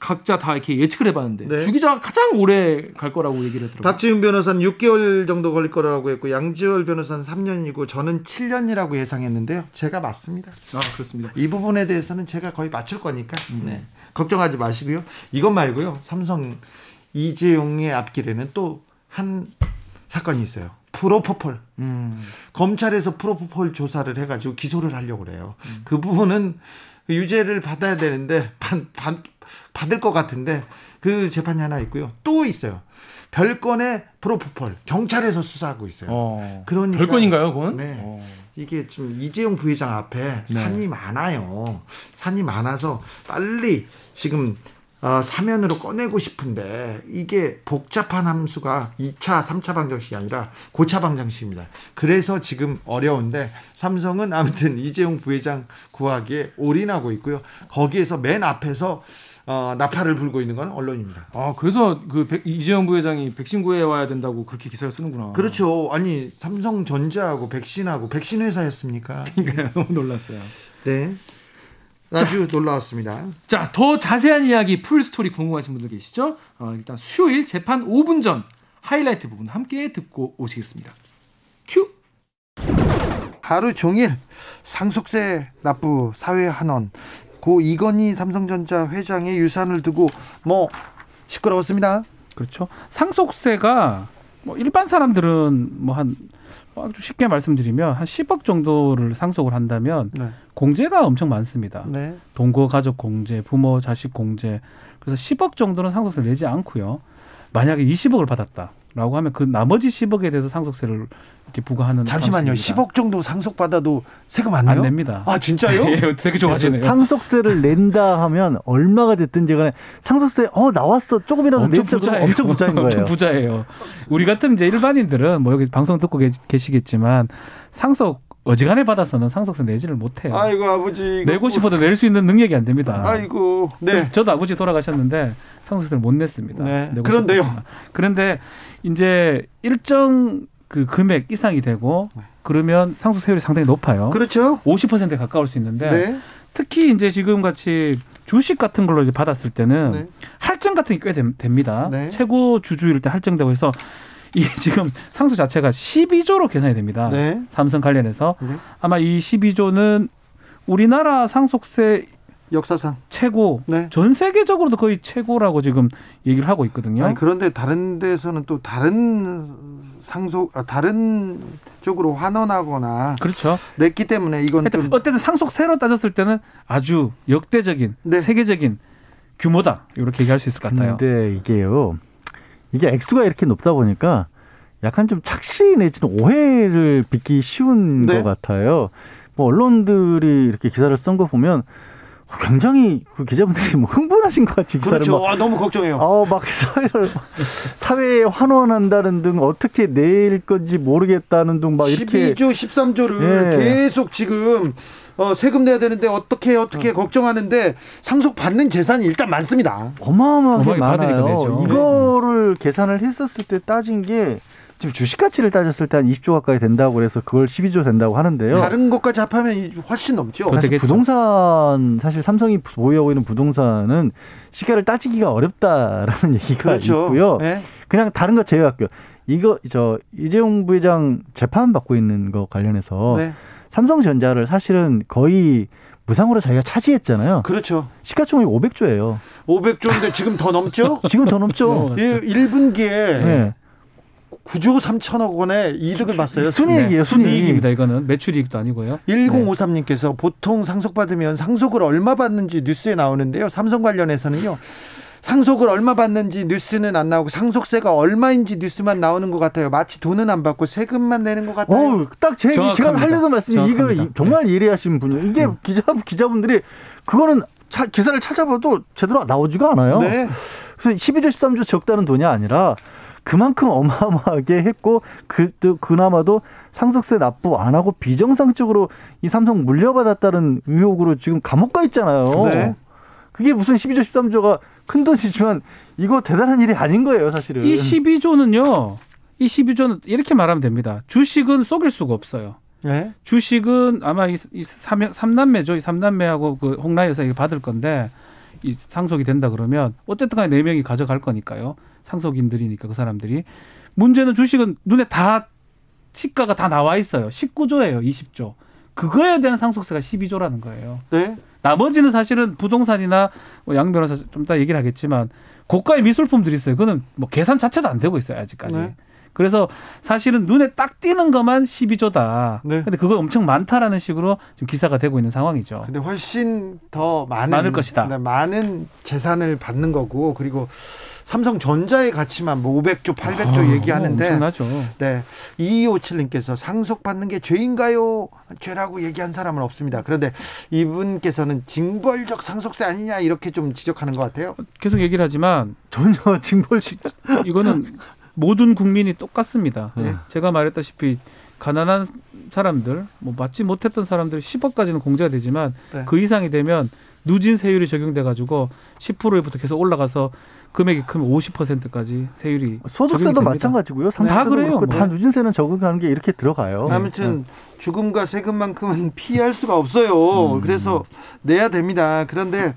각자 다 이렇게 예측을 해봤는데 네. 주 기자가 가장 오래 갈 거라고 얘기를 했더라고요. 박지훈 변호사는 6개월 정도 걸릴 거라고 했고 양지열 변호사는 3년이고 저는 7년이라고 예상했는데요. 제가 맞습니다. 아 그렇습니다. 이 부분에 대해서는 제가 거의 맞출 거니까 음. 네. 걱정하지 마시고요. 이것 말고요. 삼성 이재용의 앞길에는 또 한 사건이 있어요. 프로포폴. 음. 검찰에서 프로포폴 조사를 해가지고 기소를 하려고 그래요. 음. 그 부분은 유죄를 받아야 되는데 받, 받, 받을 것 같은데 그 재판이 하나 있고요. 또 있어요. 별건의 프로포폴 경찰에서 수사하고 있어요. 어. 그러니까- 별건인가요, 그건? 네. 어. 이게 좀 이재용 부회장 앞에 네. 산이 많아요. 산이 많아서 빨리 지금 어, 사면으로 꺼내고 싶은데 이게 복잡한 함수가 2차, 3차 방정식이 아니라 고차 방정식입니다. 그래서 지금 어려운데 삼성은 아무튼 이재용 부회장 구하기에 올인하고 있고요. 거기에서 맨 앞에서 어, 나팔을 불고 있는 건 언론입니다. 아 그래서 그 백- 이재용 부회장이 백신 구해 와야 된다고 그렇게 기사를 쓰는구나. 그렇죠. 아니 삼성전자하고 백신하고 백신 회사였습니까? 그러니까 너무 놀랐어요. 네. 아주 놀라웠습니다. 자, 더 자세한 이야기 full story 궁금하신 분들 계시죠? 어, 일단 수요일 재판 5분 전 하이라이트 부분 함께 듣고 오시겠습니다. 큐. 하루 종일 상속세 납부 사회 환원 고 이건희 삼성전자 회장의 유산을 두고 뭐 시끄러웠습니다. 그렇죠. 상속세가 뭐 일반 사람들은 뭐 한 아주 쉽게 말씀드리면 한 10억 정도를 상속을 한다면 네. 공제가 엄청 많습니다. 네. 동거 가족 공제, 부모 자식 공제. 그래서 10억 정도는 상속세 내지 않고요. 만약에 20억을 받았다 라고 하면 그 나머지 10억에 대해서 상속세를 이렇게 부과하는 잠시만요. 방식입니다. 10억 정도 상속 받아도 세금 안 내요? 안 냅니다. 아 진짜요? 예, 되게 좋아하시네요. 상속세를 낸다 하면 얼마가 됐든지 간에 상속세 어 나왔어 조금이라도 엄청 냈어 부자예요. 엄청 부자인 거예요. 엄청 부자예요. 우리 같은 이제 일반인들은 뭐 여기 방송 듣고 계- 계시겠지만 상속 어지간해 받아서는 상속세 내지를 못해요. 아이고 아버지 이거 내고 싶어도 낼 수 있는 능력이 안 됩니다. 아이고 네. 저도 아버지 돌아가셨는데 상속세를 못 냈습니다. 네. 그런데요? 싶었지만. 그런데 이제 일정 그 금액 이상이 되고 그러면 상속세율이 상당히 높아요. 그렇죠? 50%에 가까울 수 있는데 네. 특히 이제 지금 같이 주식 같은 걸로 이제 받았을 때는 네. 할증 같은 게 꽤 됩니다. 네. 최고 주주일 때 할증되고 해서 이 지금 상속 자체가 12조로 계산이 됩니다. 네. 삼성 관련해서 네. 아마 이 12조는 우리나라 상속세 역사상. 최고 네. 전 세계적으로도 거의 최고라고 지금 얘기를 하고 있거든요. 아니 그런데 다른 데서는 또 다른 상속 아, 다른 쪽으로 환원하거나 그렇죠. 냈기 때문에 이건 좀 어쨌든 상속 세로 따졌을 때는 아주 역대적인 네. 세계적인 규모다 이렇게 얘기할 수 있을 것 같아요. 근데 이게요. 이게 액수가 이렇게 높다 보니까 약간 좀 착시 내지는 오해를 빚기 쉬운 네. 것 같아요. 뭐 언론들이 이렇게 기사를 쓴 거 보면 굉장히 그 기자분들이 뭐 흥분하신 것 같이 기사를 그렇죠. 막 아, 너무 걱정해요. 어, 막 사회를 막 사회에 환원한다는 등 어떻게 낼 건지 모르겠다는 등 막 이렇게 12조 13조를 예. 계속 지금 어, 세금 내야 되는데 어떻게 어떻게 걱정하는데 상속 받는 재산이 일단 많습니다. 어마어마하게 많아요. 이거를 계산을 했었을 때 따진 게 지금 주식 가치를 따졌을 때 한 20조 가까이 된다고 그래서 그걸 12조 된다고 하는데요. 다른 것까지 합하면 이- 훨씬 넘죠. 더 사실 되겠죠. 부동산 사실 삼성이 보유하고 있는 부동산은 시가를 따지기가 어렵다라는 얘기가 그렇죠. 있고요. 예. 그냥 다른 거 제외할게요. 이거 저 이재용 부회장 재판 받고 있는 거 관련해서 네. 삼성전자를 사실은 거의 무상으로 자기가 차지했잖아요. 그렇죠. 시가총액이 500조예요. 500조인데 지금 더 넘죠? 지금 더 넘죠. 예, 1분기에 네. 9조 3천억 원의 이득을 봤어요. 순이익이에요, 순이익. 순이익입니다. 이거는 매출이익도 아니고요. 1053님께서 보통 상속받으면 상속을 얼마 받는지 뉴스에 나오는데요. 삼성 관련해서는요. 상속을 얼마 받는지 뉴스는 안 나오고 상속세가 얼마인지 뉴스만 나오는 것 같아요. 마치 돈은 안 받고 세금만 내는 것 같아요. 어우, 딱제 제가. 하려던 말씀이 이거 정확합니다. 이- 정말 예리하신 분이에요. 이게 기자 기자분들이 그거는 차- 기사를 찾아봐도 제대로 나오지가 않아요. 네. 그래서 12조 13조 적다는 돈이 아니라 그만큼 어마어마하게 했고 그 또 그나마도 상속세 납부 안 하고 비정상적으로 이 삼성 물려받았다는 의혹으로 지금 감옥 가 있잖아요. 네. 그게 무슨 12조 13조가 큰 돈이지만 이거 대단한 일이 아닌 거예요, 사실은. 이 12조는요. 이 12조는 이렇게 말하면 됩니다. 주식은 속일 수가 없어요. 네. 주식은 아마 이, 이 삼, 삼남매죠. 이 삼남매하고 그 홍라 여사 이거 받을 건데 이 상속이 된다 그러면 어쨌든 간에 네 명이 가져갈 거니까요. 상속인들이니까 그 사람들이 문제는 주식은 눈에 다 시가가 다 나와 있어요. 19조예요. 20조. 그거에 대한 상속세가 12조라는 거예요. 네. 나머지는 사실은 부동산이나 뭐양 변호사 좀 이따 얘기를 하겠지만 고가의 미술품들이 있어요. 그거는 뭐 계산 자체도 안 되고 있어요 아직까지. 네. 그래서 사실은 눈에 딱 띄는 것만 12조다. 네. 근데 그거 엄청 많다라는 식으로 지금 기사가 되고 있는 상황이죠. 근데 훨씬 더 많은 많을 것이다. 네, 많은 재산을 받는 거고 그리고 삼성전자의 가치만 뭐 500조, 800조 아, 얘기하는데 엄청나죠. 네. 2257님께서 상속받는 게 죄인가요? 죄라고 얘기한 사람은 없습니다. 그런데 이분께서는 징벌적 상속세 아니냐 이렇게 좀 지적하는 것 같아요. 계속 얘기를 하지만 전혀 징벌식 이거는 모든 국민이 똑같습니다. 네. 제가 말했다시피 가난한 사람들, 뭐 받지 못했던 사람들 10억까지는 공제가 되지만 네. 그 이상이 되면 누진 세율이 적용돼 가지고 10%부터 계속 올라가서 금액이 크면 50%까지 세율이 소득세도. 마찬가지고요. 다 상속세도 그래요, 뭐. 다 누진세는 적응하는 게 이렇게 들어가요. 아무튼 죽음과 세금만큼은 피할 수가 없어요. 그래서 내야 됩니다. 그런데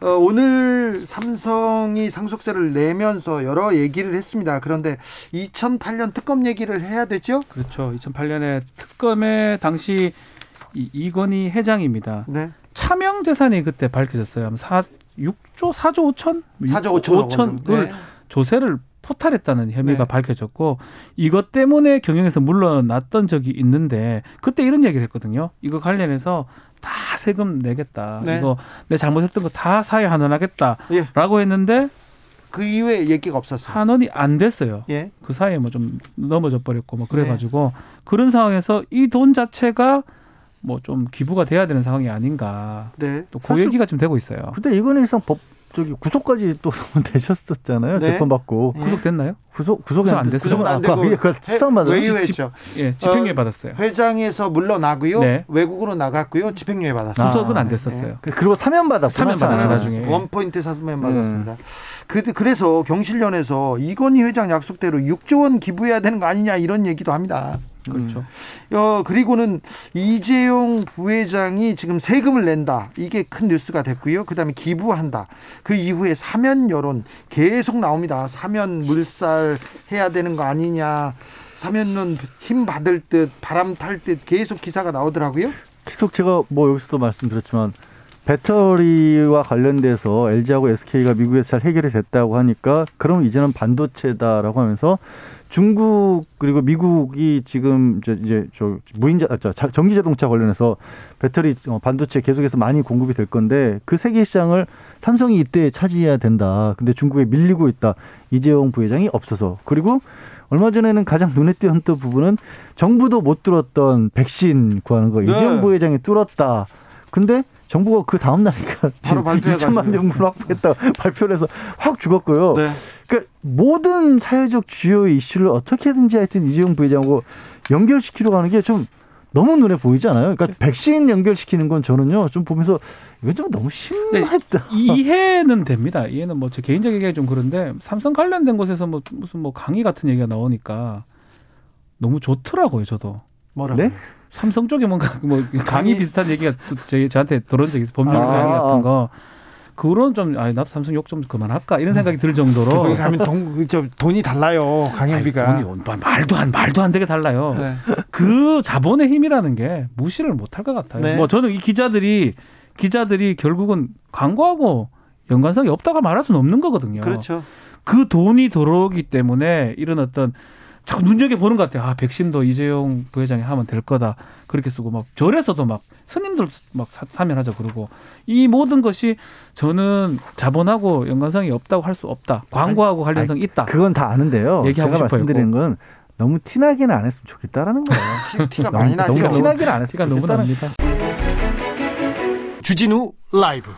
어, 오늘 삼성이 상속세를 내면서 여러 얘기를 했습니다. 그런데 2008년 특검 얘기를 해야 되죠? 그렇죠. 2008년에 특검의 당시 이 이건희 회장입니다. 네. 차명 재산이 그때 밝혀졌어요. 아마 4 6조 4조 5천 4조 5천억 5천을 원. 네. 조세를 포탈했다는 혐의가 네. 밝혀졌고 이것 때문에 경영에서 물러났던 적이 있는데 그때 이런 얘기를 했거든요. 이거 관련해서 다 세금 내겠다. 네. 이거 내 잘못했던 거 다 사회 환원하겠다라고 예. 했는데 그 이후에 얘기가 없었어요. 환원이 안 됐어요. 예. 그 사이에 뭐 좀 넘어져 버렸고 뭐 그래가지고 네. 그런 상황에서 이 돈 자체가 뭐 좀 기부가 돼야 되는 상황이 아닌가 네. 또그 사실- 얘기가 좀 되고 있어요. 그때 이건희 상법 저기 구속까지 또 되셨었잖아요. 네. 재판 받고 예. 구속됐나요? 구속 구속이 구속 안 됐어요. 구속은 안 되고 그 수상 받았 외유했죠. 예, 집행유예 어, 받았어요. 회장에서 물러나고요. 네. 외국으로 나갔고요. 집행유예 받았어요. 구속은 아, 안 됐었어요. 그리고 사면 받았구나. 사면 받았죠, 참. 나중에. 원 포인트 사면 받았습니다. 그, 그래서 경실련에서 이건희 회장 약속대로 6조 원 기부해야 되는 거 아니냐 이런 얘기도 합니다. 그렇죠. 어, 그리고는 이재용 부회장이 지금 세금을 낸다. 이게 큰 뉴스가 됐고요. 그 다음에 기부한다. 그 이후에 사면 여론 계속 나옵니다. 사면 물살 해야 되는 거 아니냐. 사면론 힘 받을 듯 바람 탈 듯 계속 기사가 나오더라고요. 계속 제가 뭐 여기서도 말씀드렸지만 배터리와 관련돼서 LG하고 SK가 미국에서 잘 해결이 됐다고 하니까 그럼 이제는 반도체다라고 하면서 중국 그리고 미국이 지금 이제 이제 저 무인자 아, 저 자- 전기 자동차 관련해서 배터리 어, 반도체 계속해서 많이 공급이 될 건데 그 세계 시장을 삼성이 이때 차지해야 된다. 근데 중국에 밀리고 있다. 이재용 부회장이 없어서 그리고 얼마 전에는 가장 눈에 띄었던 부분은 정부도 못 뚫었던 백신 구하는 거 네. 이재용 부회장이 뚫었다. 근데 정부가 그 다음 날이니까 바로 발표해가지고. 2천만 명분 확보했다 발표를 해서 확 죽었고요. 네. 그러니까 모든 사회적 주요 이슈를 어떻게든지 하여튼 이재용 부회장하고 연결시키려고 하는 게 좀 너무 눈에 보이지 않아요? 그러니까 백신 연결시키는 건 저는요 좀 보면서 이건 좀 너무 심했다. 이해는 됩니다. 이해는 뭐 제 개인적 얘기가 좀 그런데 삼성 관련된 곳에서 뭐 무슨 뭐 강의 같은 얘기가 나오니까 너무 좋더라고요. 저도 뭐라고? 네? 삼성 쪽에 뭔가 뭐 강의 강의? 비슷한 얘기가 또 제, 저한테 들어온 적이 있어요. 법률 아. 강의 같은 거. 그런 좀, 아, 나도 삼성 욕 좀 그만할까 이런 생각이 들 정도로. 거기 가면 돈, 저 돈이 달라요. 강연비가. 아이, 돈이 말도 안 말도 안 되게 달라요. 네. 그 자본의 힘이라는 게 무시를 못할 것 같아요. 네. 뭐 저는 이 기자들이 기자들이 결국은 광고하고 연관성이 없다고 말할 수는 없는 거거든요. 그렇죠. 그 돈이 들어오기 때문에 이런 어떤 자꾸 눈여겨 보는 것 같아요. 아 백신도 이재용 부회장이 하면 될 거다 그렇게 쓰고 막 절에서도 막 스님들 막 사- 사면하자 그러고 이 모든 것이 저는 자본하고 연관성이 없다고 할 수 없다. 광고하고 관련성이 있다. 그건 다 아는데요. 얘기하고 제가 싶어요, 말씀드리는 건 너무 티나게는 안 했으면 좋겠다라는 거예요. 티- 티가 많이 나죠. 너무 티나게는 안 했으면 너무 납니다. 주진우 라이브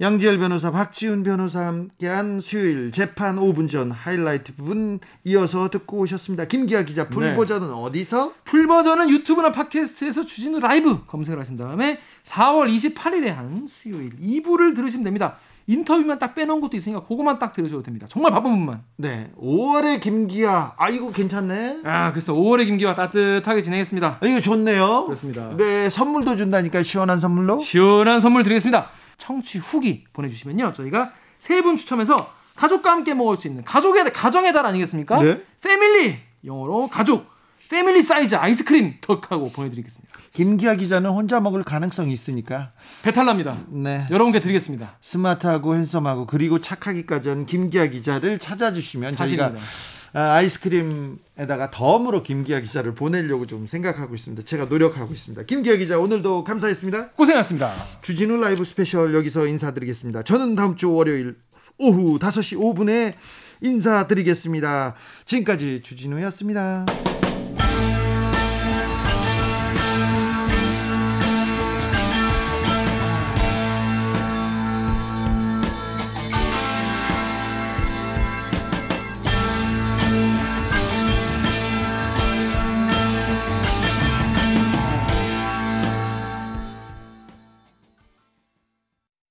양지열 변호사, 박지훈 변호사 함께한 수요일 재판 5분 전 하이라이트 부분 이어서 듣고 오셨습니다. 김기아 기자 풀 네. 버전은 어디서? 풀 버전은 유튜브나 팟캐스트에서 주진우 라이브 검색을 하신 다음에 4월 28일에 한 수요일 2부를 들으시면 됩니다. 인터뷰만 딱 빼놓은 것도 있으니까 그거만 딱 들으셔도 됩니다. 정말 바쁜 분만. 네, 5월의 김기아. 아 이거 괜찮네. 아, 그래서 5월의 김기와 따뜻하게 진행했습니다. 아, 이거 좋네요. 그렇습니다. 네, 선물도 준다니까 시원한 선물로. 시원한 선물 드리겠습니다. 청취 후기 보내주시면요. 저희가 세 분 추첨해서 가족과 함께 먹을 수 있는 가족의 가정의 달 아니겠습니까? 네. 패밀리 영어로 가족 family size 아이스크림 덕하고 보내드리겠습니다. 김기아 기자는 혼자 먹을 가능성이 있으니까. 배탈 납니다. 네. 여러분께 드리겠습니다. 스마트하고 핸섬하고 그리고 착하기까지 한 김기아 기자를 찾아주시면 저희가 사실입니다. 아, 아이스크림에다가 덤으로 김기아 기자를 보내려고 좀 생각하고 있습니다. 제가 노력하고 있습니다. 김기아 기자 오늘도 감사했습니다. 고생하셨습니다. 주진우 라이브 스페셜 여기서 인사드리겠습니다. 저는 다음 주 월요일 오후 5시 5분에 인사드리겠습니다. 지금까지 주진우였습니다.